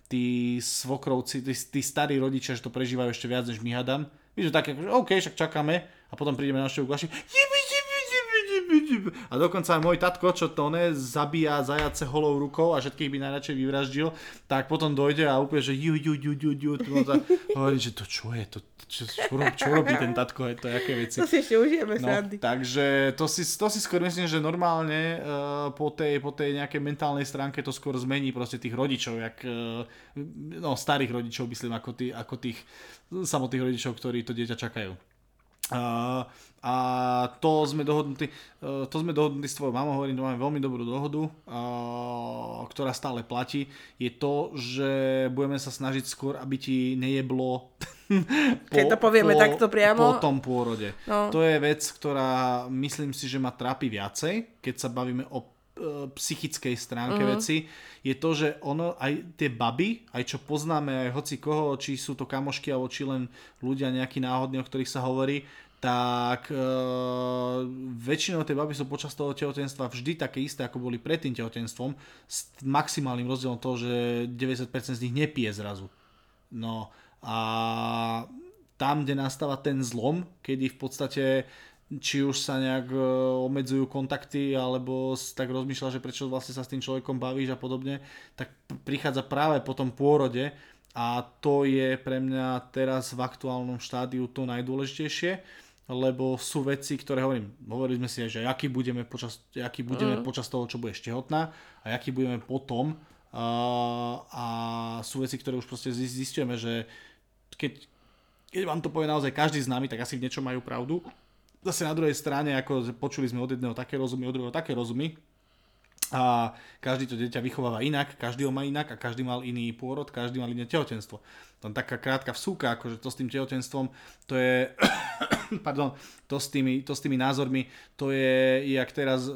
tí svokrovci, tí, tí starí rodičia, že to prežívajú ešte viac než my hadám. My že také, že OK, však čakáme a potom prídeme na k vašim. A dokonca aj môj tatko, čo to ne, zabíja zajace holou rukou a všetkých by najradšej vyvraždil, tak potom dojde a úplne, že ju, ju, ju, ju, ju, hovorí, že to čo je, to, čo, čo, čo robí ten tatko, je to aké veci. To si ešte užijeme, no, Takže to si, to si skôr myslím, že normálne uh, po, tej, po tej nejakej mentálnej stránke to skôr zmení proste tých rodičov, jak, uh, no starých rodičov myslím, ako, tý, ako tých samotných rodičov, ktorí to dieťa čakajú. Uh, a to sme dohodnutí, uh, to sme dohodnutí s tvojou mamou, hovorím, to máme veľmi dobrú dohodu, uh, ktorá stále platí, je to, že budeme sa snažiť skôr, aby ti nejeblo po, Keď to povieme po, takto priamo. Po tom pôrode. No. To je vec, ktorá myslím si, že ma trápi viacej, keď sa bavíme o psychickej stránke uh-huh. veci, je to, že ono, aj tie baby, aj čo poznáme, aj hoci koho, či sú to kamošky, alebo či len ľudia nejakí náhodní, o ktorých sa hovorí, tak e, väčšinou tie baby sú počas toho tehotenstva vždy také isté, ako boli pred tým tehotenstvom, s maximálnym rozdielom toho, že 90% z nich nepije zrazu. No a tam, kde nastáva ten zlom, kedy v podstate či už sa nejak e, obmedzujú kontakty, alebo tak rozmýšľa, že prečo vlastne sa s tým človekom bavíš a podobne, tak prichádza práve po tom pôrode a to je pre mňa teraz v aktuálnom štádiu to najdôležitejšie, lebo sú veci, ktoré hovorím, hovorili sme si aj, že aký budeme počas, aký budeme mm. počas toho, čo budeš tehotná a aký budeme potom a, a sú veci, ktoré už proste zistujeme, že keď, keď vám to povie naozaj každý z nami, tak asi v niečom majú pravdu zase na druhej strane, ako počuli sme od jedného také rozumy, od druhého také rozumy, a každý to dieťa vychováva inak, každý ho má inak a každý mal iný pôrod, každý mal iné tehotenstvo. Tam taká krátka vsúka, akože to s tým tehotenstvom, to je, pardon, to s, tými, to s tými názormi, to je jak teraz,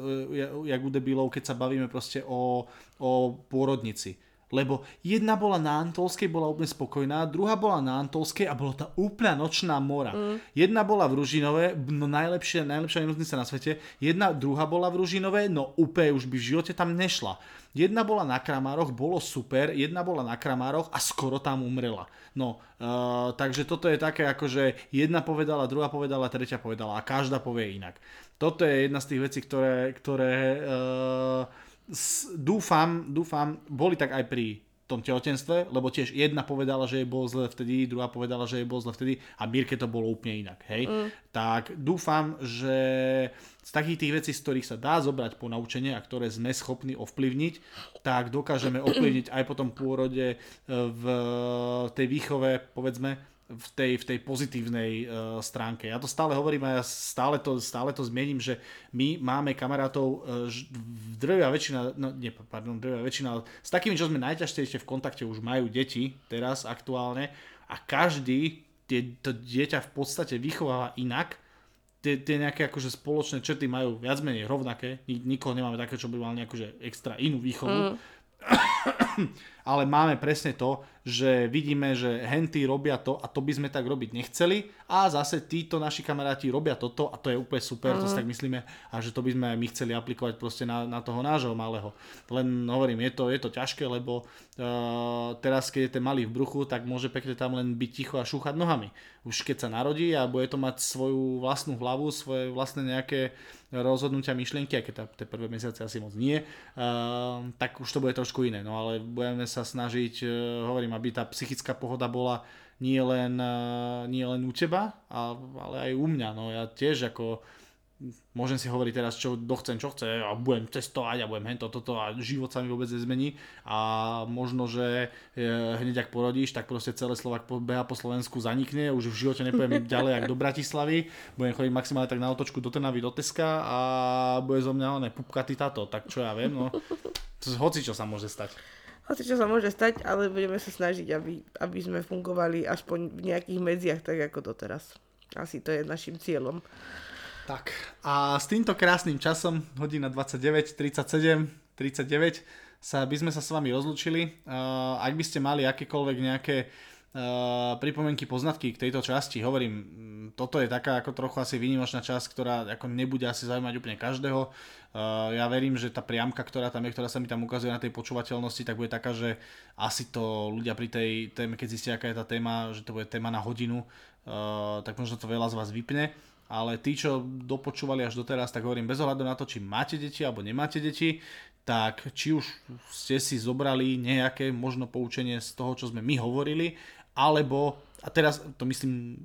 jak u debilov, keď sa bavíme proste o, o pôrodnici lebo jedna bola na Antolskej, bola úplne spokojná, druhá bola na Antolskej a bola tá úplná nočná mora. Mm. Jedna bola v Ružinové, no najlepšia, najlepšia nemocnica na svete, jedna, druhá bola v Ružinové, no úplne už by v živote tam nešla. Jedna bola na Kramároch, bolo super, jedna bola na Kramároch a skoro tam umrela. No, uh, takže toto je také ako, že jedna povedala, druhá povedala, tretia povedala a každá povie inak. Toto je jedna z tých vecí, ktoré, ktoré uh, dúfam, dúfam, boli tak aj pri tom tehotenstve, lebo tiež jedna povedala, že jej bolo zle vtedy, druhá povedala, že jej bolo zle vtedy a Mirke to bolo úplne inak, hej. Mm. Tak dúfam, že z takých tých vecí, z ktorých sa dá zobrať po naučenie a ktoré sme schopní ovplyvniť, tak dokážeme ovplyvniť aj po tom pôrode e, v tej výchove, povedzme, v tej, v tej pozitívnej uh, stránke. Ja to stále hovorím a ja stále to, stále to zmiením, že my máme kamarátov, uh, drvia väčšina, no nie, pardon, drvia väčšina, s takými, čo sme najťažšie v kontakte, už majú deti teraz aktuálne a každý tie, to dieťa v podstate vychováva inak, tie, tie nejaké akože spoločné črty majú viac menej rovnaké, nikoho nemáme také, čo by mal nejakú že extra inú výchovu, mm. ale máme presne to, že vidíme, že henty robia to a to by sme tak robiť nechceli a zase títo naši kamaráti robia toto a to je úplne super, uh-huh. to si mhm. tak myslíme a že to by sme my chceli aplikovať proste na, na toho nášho malého. Len hovorím, je to, je to ťažké, lebo uh, teraz keď je ten malý v bruchu, tak môže pekne tam len byť ticho a šúchať nohami. Už keď sa narodí a bude to mať svoju vlastnú hlavu, svoje vlastné nejaké rozhodnutia, myšlienky, aj keď tie prvé mesiace asi moc nie, uh, tak už to bude trošku iné. No ale budeme sa snažiť, uh, hovorím, aby tá psychická pohoda bola nie len, uh, nie len u teba, ale aj u mňa. No ja tiež ako môžem si hovoriť teraz, čo dochcem, čo chce a budem testovať a budem hento, toto a život sa mi vôbec nezmení a možno, že e, hneď ak porodíš, tak proste celé Slovak beha po Slovensku zanikne, už v živote nepojem ďalej ako do Bratislavy, budem chodiť maximálne tak na otočku do Trnavy, do Teska a bude zo mňa oné pupkaty táto, tak čo ja viem, no hoci čo sa môže stať. Hoci čo sa môže stať, ale budeme sa snažiť, aby, aby sme fungovali aspoň v nejakých medziach, tak ako doteraz. Asi to je našim cieľom. Tak a s týmto krásnym časom, hodina 29, 37, 39, sa, by sme sa s vami rozlúčili. Uh, ak by ste mali akékoľvek nejaké uh, pripomienky, poznatky k tejto časti, hovorím, toto je taká ako trochu asi výnimočná časť, ktorá ako nebude asi zaujímať úplne každého. Uh, ja verím, že tá priamka, ktorá tam je, ktorá sa mi tam ukazuje na tej počúvateľnosti, tak bude taká, že asi to ľudia pri tej téme, keď zistia, aká je tá téma, že to bude téma na hodinu, uh, tak možno to veľa z vás vypne ale tí, čo dopočúvali až doteraz, tak hovorím bez ohľadu na to, či máte deti alebo nemáte deti, tak či už ste si zobrali nejaké možno poučenie z toho, čo sme my hovorili, alebo, a teraz to myslím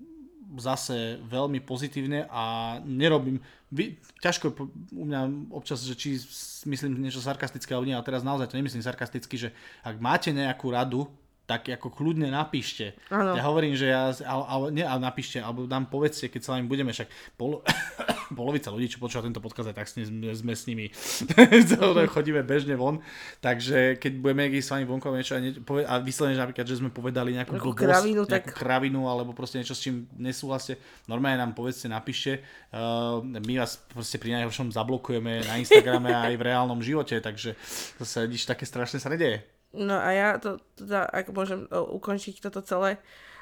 zase veľmi pozitívne a nerobím, vy, ťažko u mňa občas, že či myslím niečo sarkastické alebo nie, ale teraz naozaj to nemyslím sarkasticky, že ak máte nejakú radu tak ako kľudne napíšte. Ano. Ja hovorím, že ja, ale, ale, nie, ale napíšte, alebo nám povedzte, keď sa vami budeme, však polo, polovica ľudí, čo počúva tento podcast, tak sme, sme s nimi chodíme bežne von, takže keď budeme s vami vonkom niečo a, nie, a vyslovene, že napríklad, že sme povedali nejakú, nejakú blbosť, kravinu, nejakú tak... kravinu, alebo proste niečo, s čím nesúhlaste, normálne nám povedzte, napíšte, uh, my vás proste pri najhoršom zablokujeme na Instagrame aj v reálnom živote, takže zase nič také strašné sa nedeje. No a ja to teda, ak môžem uh, ukončiť toto celé,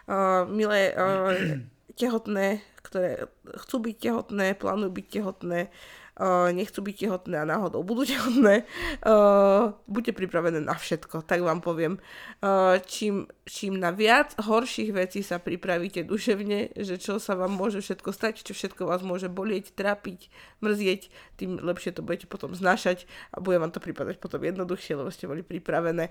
uh, milé uh, tehotné, ktoré chcú byť tehotné, plánujú byť tehotné, nechcú byť tehotné a náhodou budú tehotné, uh, buďte pripravené na všetko, tak vám poviem. Uh, čím, čím na viac horších vecí sa pripravíte duševne, že čo sa vám môže všetko stať, čo všetko vás môže bolieť, trápiť, mrzieť, tým lepšie to budete potom znášať a bude vám to pripadať potom jednoduchšie, lebo ste boli pripravené.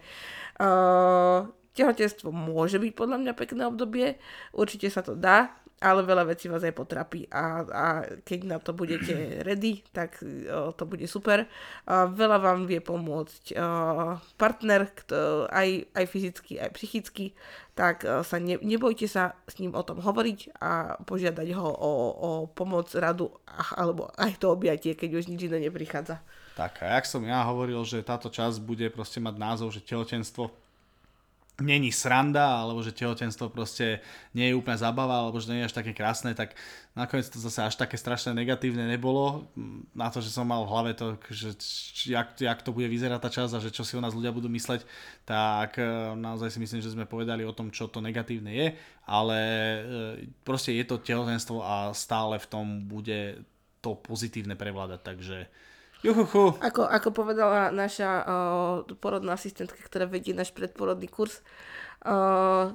Tehotenstvo môže byť podľa mňa pekné obdobie, určite sa to dá, ale veľa vecí vás aj potrapí a, a keď na to budete ready, tak o, to bude super. A veľa vám vie pomôcť o, partner, kto, aj, aj fyzicky, aj psychicky, tak o, sa ne, nebojte sa s ním o tom hovoriť a požiadať ho o, o pomoc, radu alebo aj to objatie, keď už nič iné neprichádza. Tak a jak som ja hovoril, že táto časť bude proste mať názov, že tehotenstvo není sranda, alebo že tehotenstvo proste nie je úplne zabava, alebo že nie je až také krásne, tak nakoniec to zase až také strašne negatívne nebolo. Na to, že som mal v hlave to, že jak, jak to bude vyzerať tá časť a že čo si o nás ľudia budú mysleť, tak e, naozaj si myslím, že sme povedali o tom, čo to negatívne je, ale e, proste je to tehotenstvo a stále v tom bude to pozitívne prevládať, takže Juhuhu. Ako, ako povedala naša uh, porodná asistentka, ktorá vedie náš predporodný kurz, uh,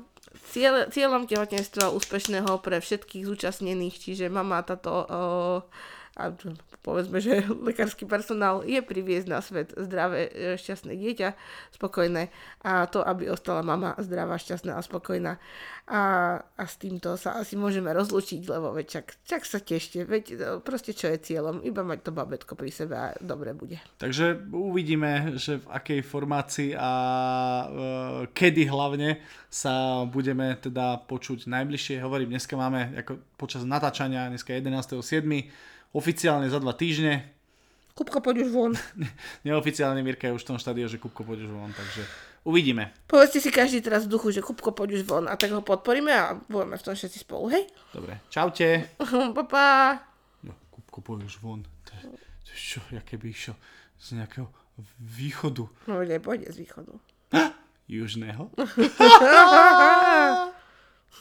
cieľ, cieľom tehotenstva úspešného pre všetkých zúčastnených, čiže mama, tato, uh, a povedzme, že lekársky personál je priviesť na svet zdravé, e, šťastné dieťa, spokojné a to, aby ostala mama zdravá, šťastná a spokojná. A, a s týmto sa asi môžeme rozlučiť, lebo veď čak, čak sa tešte, veď e, proste čo je cieľom, iba mať to babetko pri sebe a dobre bude. Takže uvidíme, že v akej formácii a e, kedy hlavne sa budeme teda počuť najbližšie. Hovorím, dneska máme ako počas natáčania, dneska 11.7 oficiálne za dva týždne. Kupko, poď už von. Neoficiálne Mirka je už v tom štádiu, že Kupko, poď už von, takže uvidíme. Povedzte si každý teraz v duchu, že Kupko, poď už von a tak ho podporíme a budeme v tom všetci spolu, hej? Dobre, čaute. pa, pa. No, Kupko, poď už von. To je, to čo, jaké by išiel z nejakého východu. No, pôjde z východu. Južného.